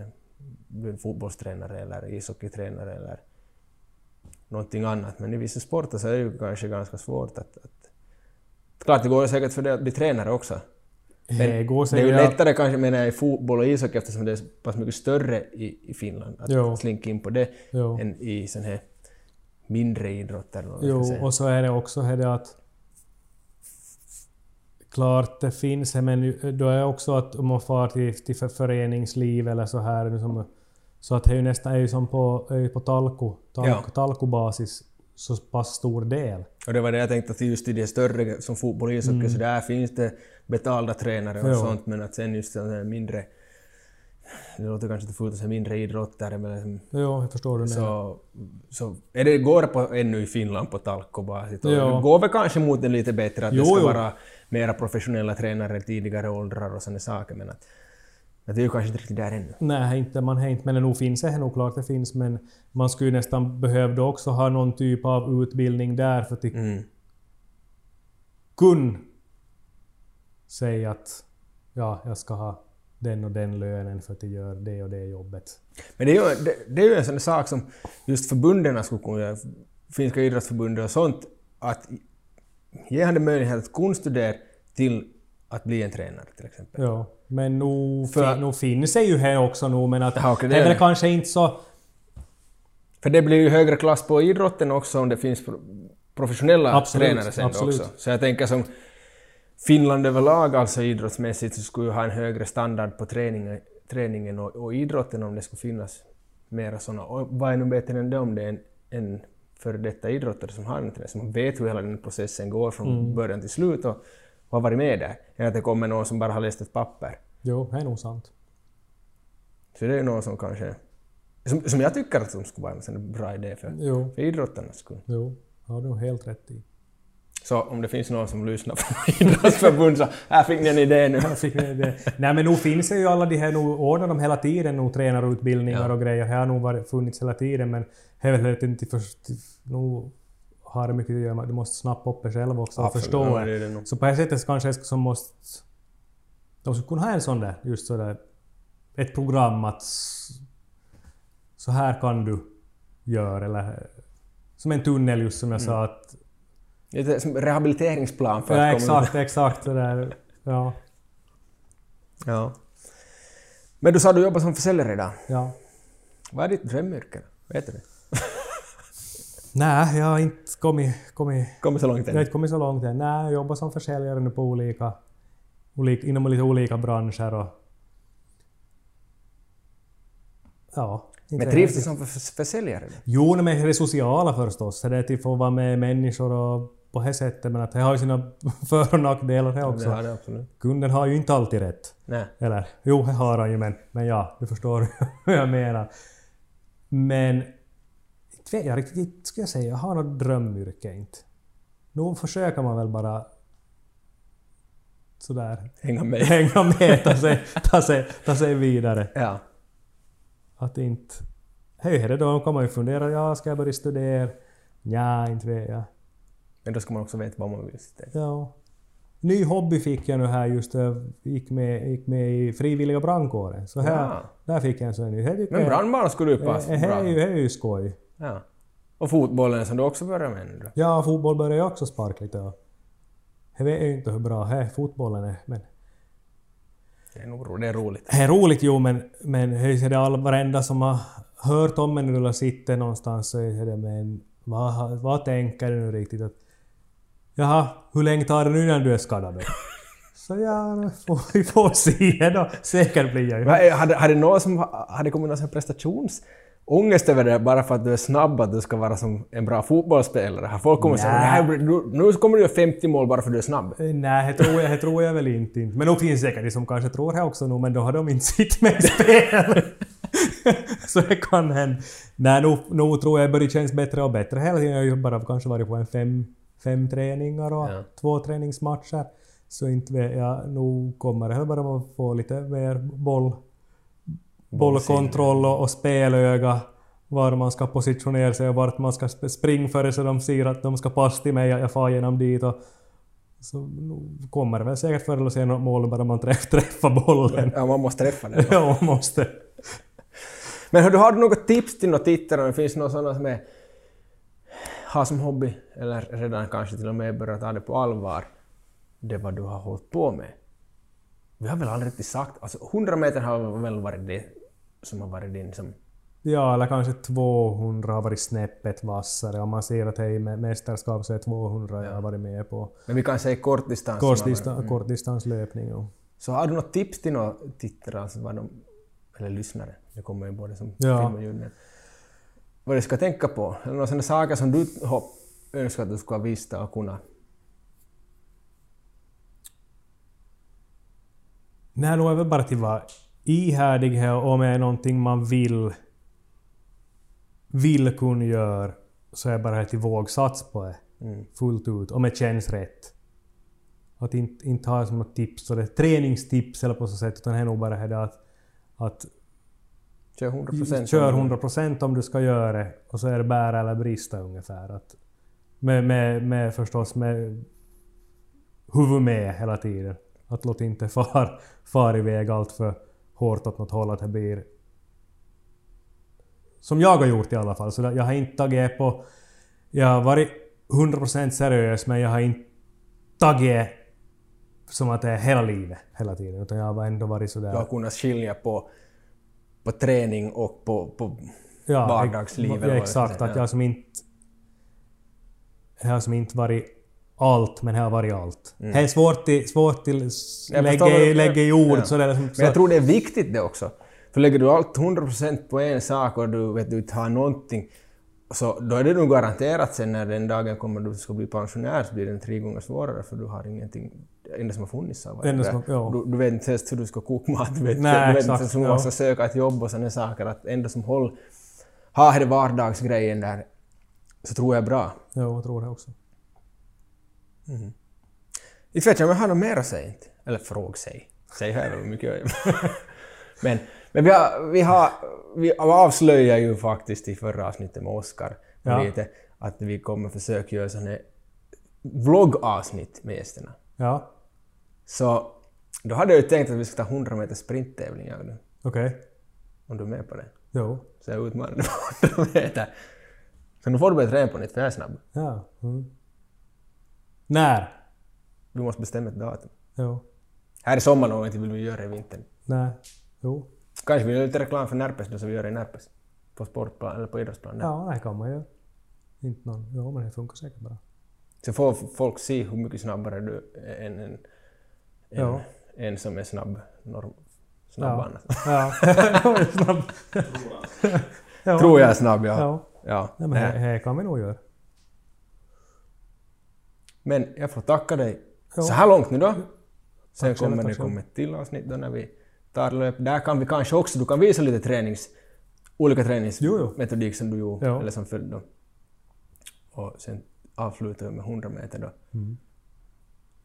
fotbollstränare eller ishockeytränare eller någonting annat. Men i vissa sporter så är det ju kanske ganska svårt att... att klart, det går säkert för dig att bli tränare också. Det går Det är ju lättare kanske menar jag i fotboll och ishockey eftersom det är så pass mycket större i, i Finland att Jo. slinka in på det Jo. än i sån här mindre idrotter. Jo, och så är det också är det att Klart det finns, men då är också att om man far till, till för- föreningsliv eller så här, liksom, så att det är ju nästan är ju som på, är på talko, talko, Ja. talkobasis så pass stor del. Och det var det jag tänkte att just i de större som fotboll och ishockey, så där finns det betalda tränare och Ja. sånt, men att sen just här mindre... Det låter kanske inte fult att säga mindre idrottare, men liksom, Jo, jag förstår menar. så, så är det går på ännu i Finland på talkobasis. Och Ja. Det går väl kanske mot en lite bättre, att Jo, det ska jo. vara mera professionella tränare i tidigare åldrar och sådana saker, men att, att det är ju kanske inte riktigt där ännu. Nej, inte man inte, men nog finns det nog klart det finns, men man skulle ju nästan behövde också ha någon typ av utbildning där för att Mm. kunna säga att ja, jag ska ha den och den lönen för att jag gör det och det jobbet. Men det är, ju, det, det är ju en sån sak som just förbunden skulle kunna göra, finska idrottsförbundet och sånt, att ge henne möjlighet att kunna studera till att bli en tränare till exempel. Ja, men nog, För- fi, nog finns det ju här också nu, men att Ja, okej, det är väl kanske inte så... För det blir ju högre klass på idrotten också om det finns pro- professionella Absolut, tränare sen absolut. också. Så jag tänker som Finland överlag alltså idrottsmässigt så skulle ju ha en högre standard på träningen, träningen och, och idrotten om det skulle finnas mera sådana. Och vad är nu bättre än det om det är en, en före detta idrottare som har en tränare, som vet hur hela den processen går från Mm. början till slut och, och har varit med där, än att det kommer någon som bara har läst ett papper. Jo, det är nog sant. Så det är ju någon som kanske... Som, som jag tycker att som skulle vara en bra idé för, Jo, för idrottarnas skull. jo. har du helt rätt i. Så om det finns någon som lyssnar på idrottsförbund så här fick ni en idé nu. Nej men nog finns det ju alla de här, nu ordnar de hela tiden nog tränarutbildningar Ja. och grejer. Det har nog varit, funnits hela tiden men det är väl inte först... Nu har det mycket att göra med du måste snappa upp det själv också och Absolut, förstå ja, det. det. Så på det sättet kanske som måste... De skulle kunna ha en sån där, just sådär... Ett program att... Så här kan du göra eller... Som en tunnel just som jag sa att... Lite som rehabiliteringsplan för Ja att komma exakt, exakt sådär. Ja, Ja. Men du sa att du jobbar som försäljare idag. ja. Vad är ditt drömyrke? Vet du det? Nej, jag har inte kommit, kommit, Kommer så långt jag har än. inte kommit så långt än. Nej, jag jobbar som försäljare nu på olika, olika, inom lite olika branscher och... Ja. Men trivs du som för- försäljare? Jo, men det sociala förstås. Det är till att få vara med människor och på det sättet. Men att det har ju sina för och nackdelar det Det också. har det absolut. Kunden har ju inte alltid rätt. Nej. Eller jo, det har han ju men, men ja, du förstår hur jag menar. Men inte vet jag riktigt, skulle jag säga, jag har något drömyrke inte. Nu försöker man väl bara sådär Hänga med. hänga med, ta sig, ta sig, ta sig vidare. Ja. Att inte... Hej, det då kan man ju fundera, ja, ska jag börja studera? Ja, inte vet jag. Men då ska man också veta vad man vill. sitta i. Ja. Ny hobby fick jag nu här just, jag gick med, gick med i frivilliga brandkåren. Så här, Ja. där fick jag en sån ny. Men brandman skulle ju Eh, passa Det här bra. är ju, det är ju skoj. Ja. Och fotbollen som du också börjar med nu då? Ja, fotboll börjar jag också sparka lite. Jag vet ju inte hur bra här fotbollen är. Men Det är nog ro- det är roligt. det är roligt jo, men, men är det all, varenda som har hört om en eller sitter någonstans så är det men vad, vad tänker du nu riktigt? Att, Jaha, hur länge tar det nu innan du är skadad då? Så ja, får vi får se då. Säkert blir jag ju. Eh, Hade, hade någon som ha- hade kommit någon prestationsångest över det bara för att du är snabb, att du ska vara som en bra fotbollsspelare? Har folk kommit. "Nej, nu, kommer du göra 50 mål bara för att du är snabb? Eh, Nej, det tror jag, det tror jag väl inte. Men nog finns säkert de som kanske tror det också nu, men då har de inte sitt med spel. så det kan hända. Nej, nog, nog tror jag det känns bättre och bättre hela tiden. Jag har ju bara kanske varit på en fem, fem träningar och Ja. två träningsmatcher. Så inte vet jag, nog kommer det bara att få lite mer boll, bollkontroll och, och spelöga. Var man ska positionera sig och vart man ska sp- springa före så de ser att de ska passa till mig, jag jag far genom dit och så kommer det väl säkert förr eller senare något mål bara man träff, träffar bollen. Ja, man måste träffa den. Ja, man måste. Men har du, har du något tips till några tittare? om Det finns några sådana som är, har som hobby, eller redan kanske till och med börjat ta det på allvar, det vad du har hållit på med? Vi har väl aldrig riktigt sagt, alltså 100 meter har väl varit det som har varit din som Ja, eller kanske 200 har varit snäppet vassare. Om man ser att hej, mästerskap så är 200 jag har varit med på. Men vi kan säga kortdistans. Kortdistan, mm. Kortdistanslöpning. Ja. Så har du något tips till några tittare, alltså vad de, eller lyssnare, det kommer ju både som Ja. film och ljud, vad de ska tänka på? Eller några sådana saker som du har önskat att du skulle ha visat och kunna? Nej, nog är väl bara till att vara ihärdig här om det är någonting man vill vill kunna göra så är bara helt till vågsats på det Mm. fullt ut, om det känns rätt. Att inte, inte ha som något tips, så det är träningstips eller på så sätt, utan det är nog bara det att, att Kör 100 procent. kör 100% om du ska göra det och så är det bära eller brista ungefär. Att, med, med, med förstås med huvud med hela tiden. Att låta inte far, far iväg allt för hårt åt något håll att det blir... Som jag har gjort i alla fall. Så jag har inte tagit på... Jag har varit 100% seriös men jag har inte tagit som att det är hela livet hela tiden. Utan jag har ändå varit sådär... Du har kunnat skilja på, på träning och på, på ja, vardagsliv. Ja, exakt. Att jag som inte... Jag har som inte varit allt, men jag har varit allt. Det är svårt till, svårt till lägga, lägga i ord. ja. Så det som, Men så, jag tror det är viktigt det också. För lägger du allt 100% på en sak och du vet du inte har någonting, så då är det nog garanterat sen när den dagen kommer du ska bli pensionär så blir den tre gånger svårare för du har ingenting, det enda som har funnits Det enda som- ja. du, du vet inte ens hur du ska koka mat, du vet, Nej, du vet exakt, inte hur man ska söka ett jobb och sådana saker. Att enda som håller, har det vardagsgrejen där, så tror jag bra. ja, jag tror det också. Inte vet jag om jag har något mer att säga inte. Eller fråga sig. Säg här hur mycket jag men, men vi har, vi har... Vi avslöjade ju faktiskt i förra avsnittet med Oskar Ja. lite att vi kommer försöka göra sådana vloggavsnitt med gästerna. Ja, Så då hade jag ju tänkt att vi ska ta 100 meter sprinttävling jag och du. okej. Om du är med på det. Jo. Så jag utmanar dig på 100 meter. Så nu får du börja träna på nytt för jag är snabb. Ja. Mm. När? Du måste bestämma ett datum. Jo. Här i sommar och inte vill vi göra det i vintern. Nej. Jo. Kanske vi gör lite reklam för Närpes då så vi gör det i Närpes. På sportplan eller på idrottsplan. Ja, det kan man ju. Inte någon... Jo, men det funkar säkert bra. Så får folk se hur mycket snabbare du är än en, en, Ja. en som är snabb, norm, snabb Ja. Ja. Snabb. ja. Tror jag är snabb, ja. Ja. ja. Nej, men det här kan vi nog göra. Men jag får tacka dig Ja. så här långt nu då. Sen Tack kommer det komma ett till avsnitt då när vi tar löp. Där kan vi kanske också, du kan visa lite tränings, olika träningsmetodik som du gjorde, Ja. eller som följde då. Och sen avslutar vi med 100 meter då. Mm.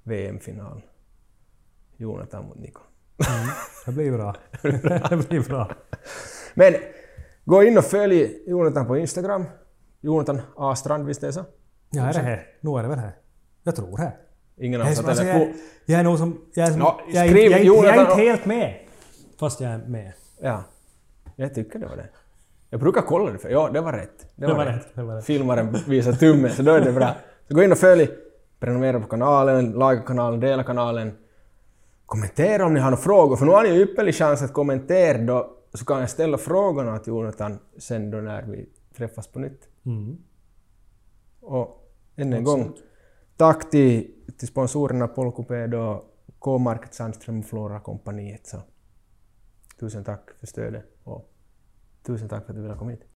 VM-final. Jonathan mot Niko. Det blir bra. det blir bra. Men gå in och följ Jonathan på Instagram. Jonathan A. Strand, visst är det så? Ja, är det här? Nu är det väl här? Jag tror det. Ingen av Jag oss har alltså, jag, telefon. jag är nog som... Jag är, som, Ja, jag är, jag, inte- jag är inte helt med. Fast jag är med. Ja, jag tycker det var det. Jag brukar kolla det för ja, det var rätt. Det var rätt, det var rätt. Filmaren visar tummen, så då är det bra. Så gå in och följ, prenumerera på kanalen, like kanalen, dela kanalen. Kommentera om ni har några frågor, för nu har ni ju ypperlig chans att kommentera då, så kan jag ställa frågorna till Jonathan sen då när vi träffas på nytt. Mm. Och än en gång, tack till, till sponsorerna Polkoped och K-Market Sandström och Flora-kompaniet. Så tusen tack för stödet och tusen tack för att du ville komma hit.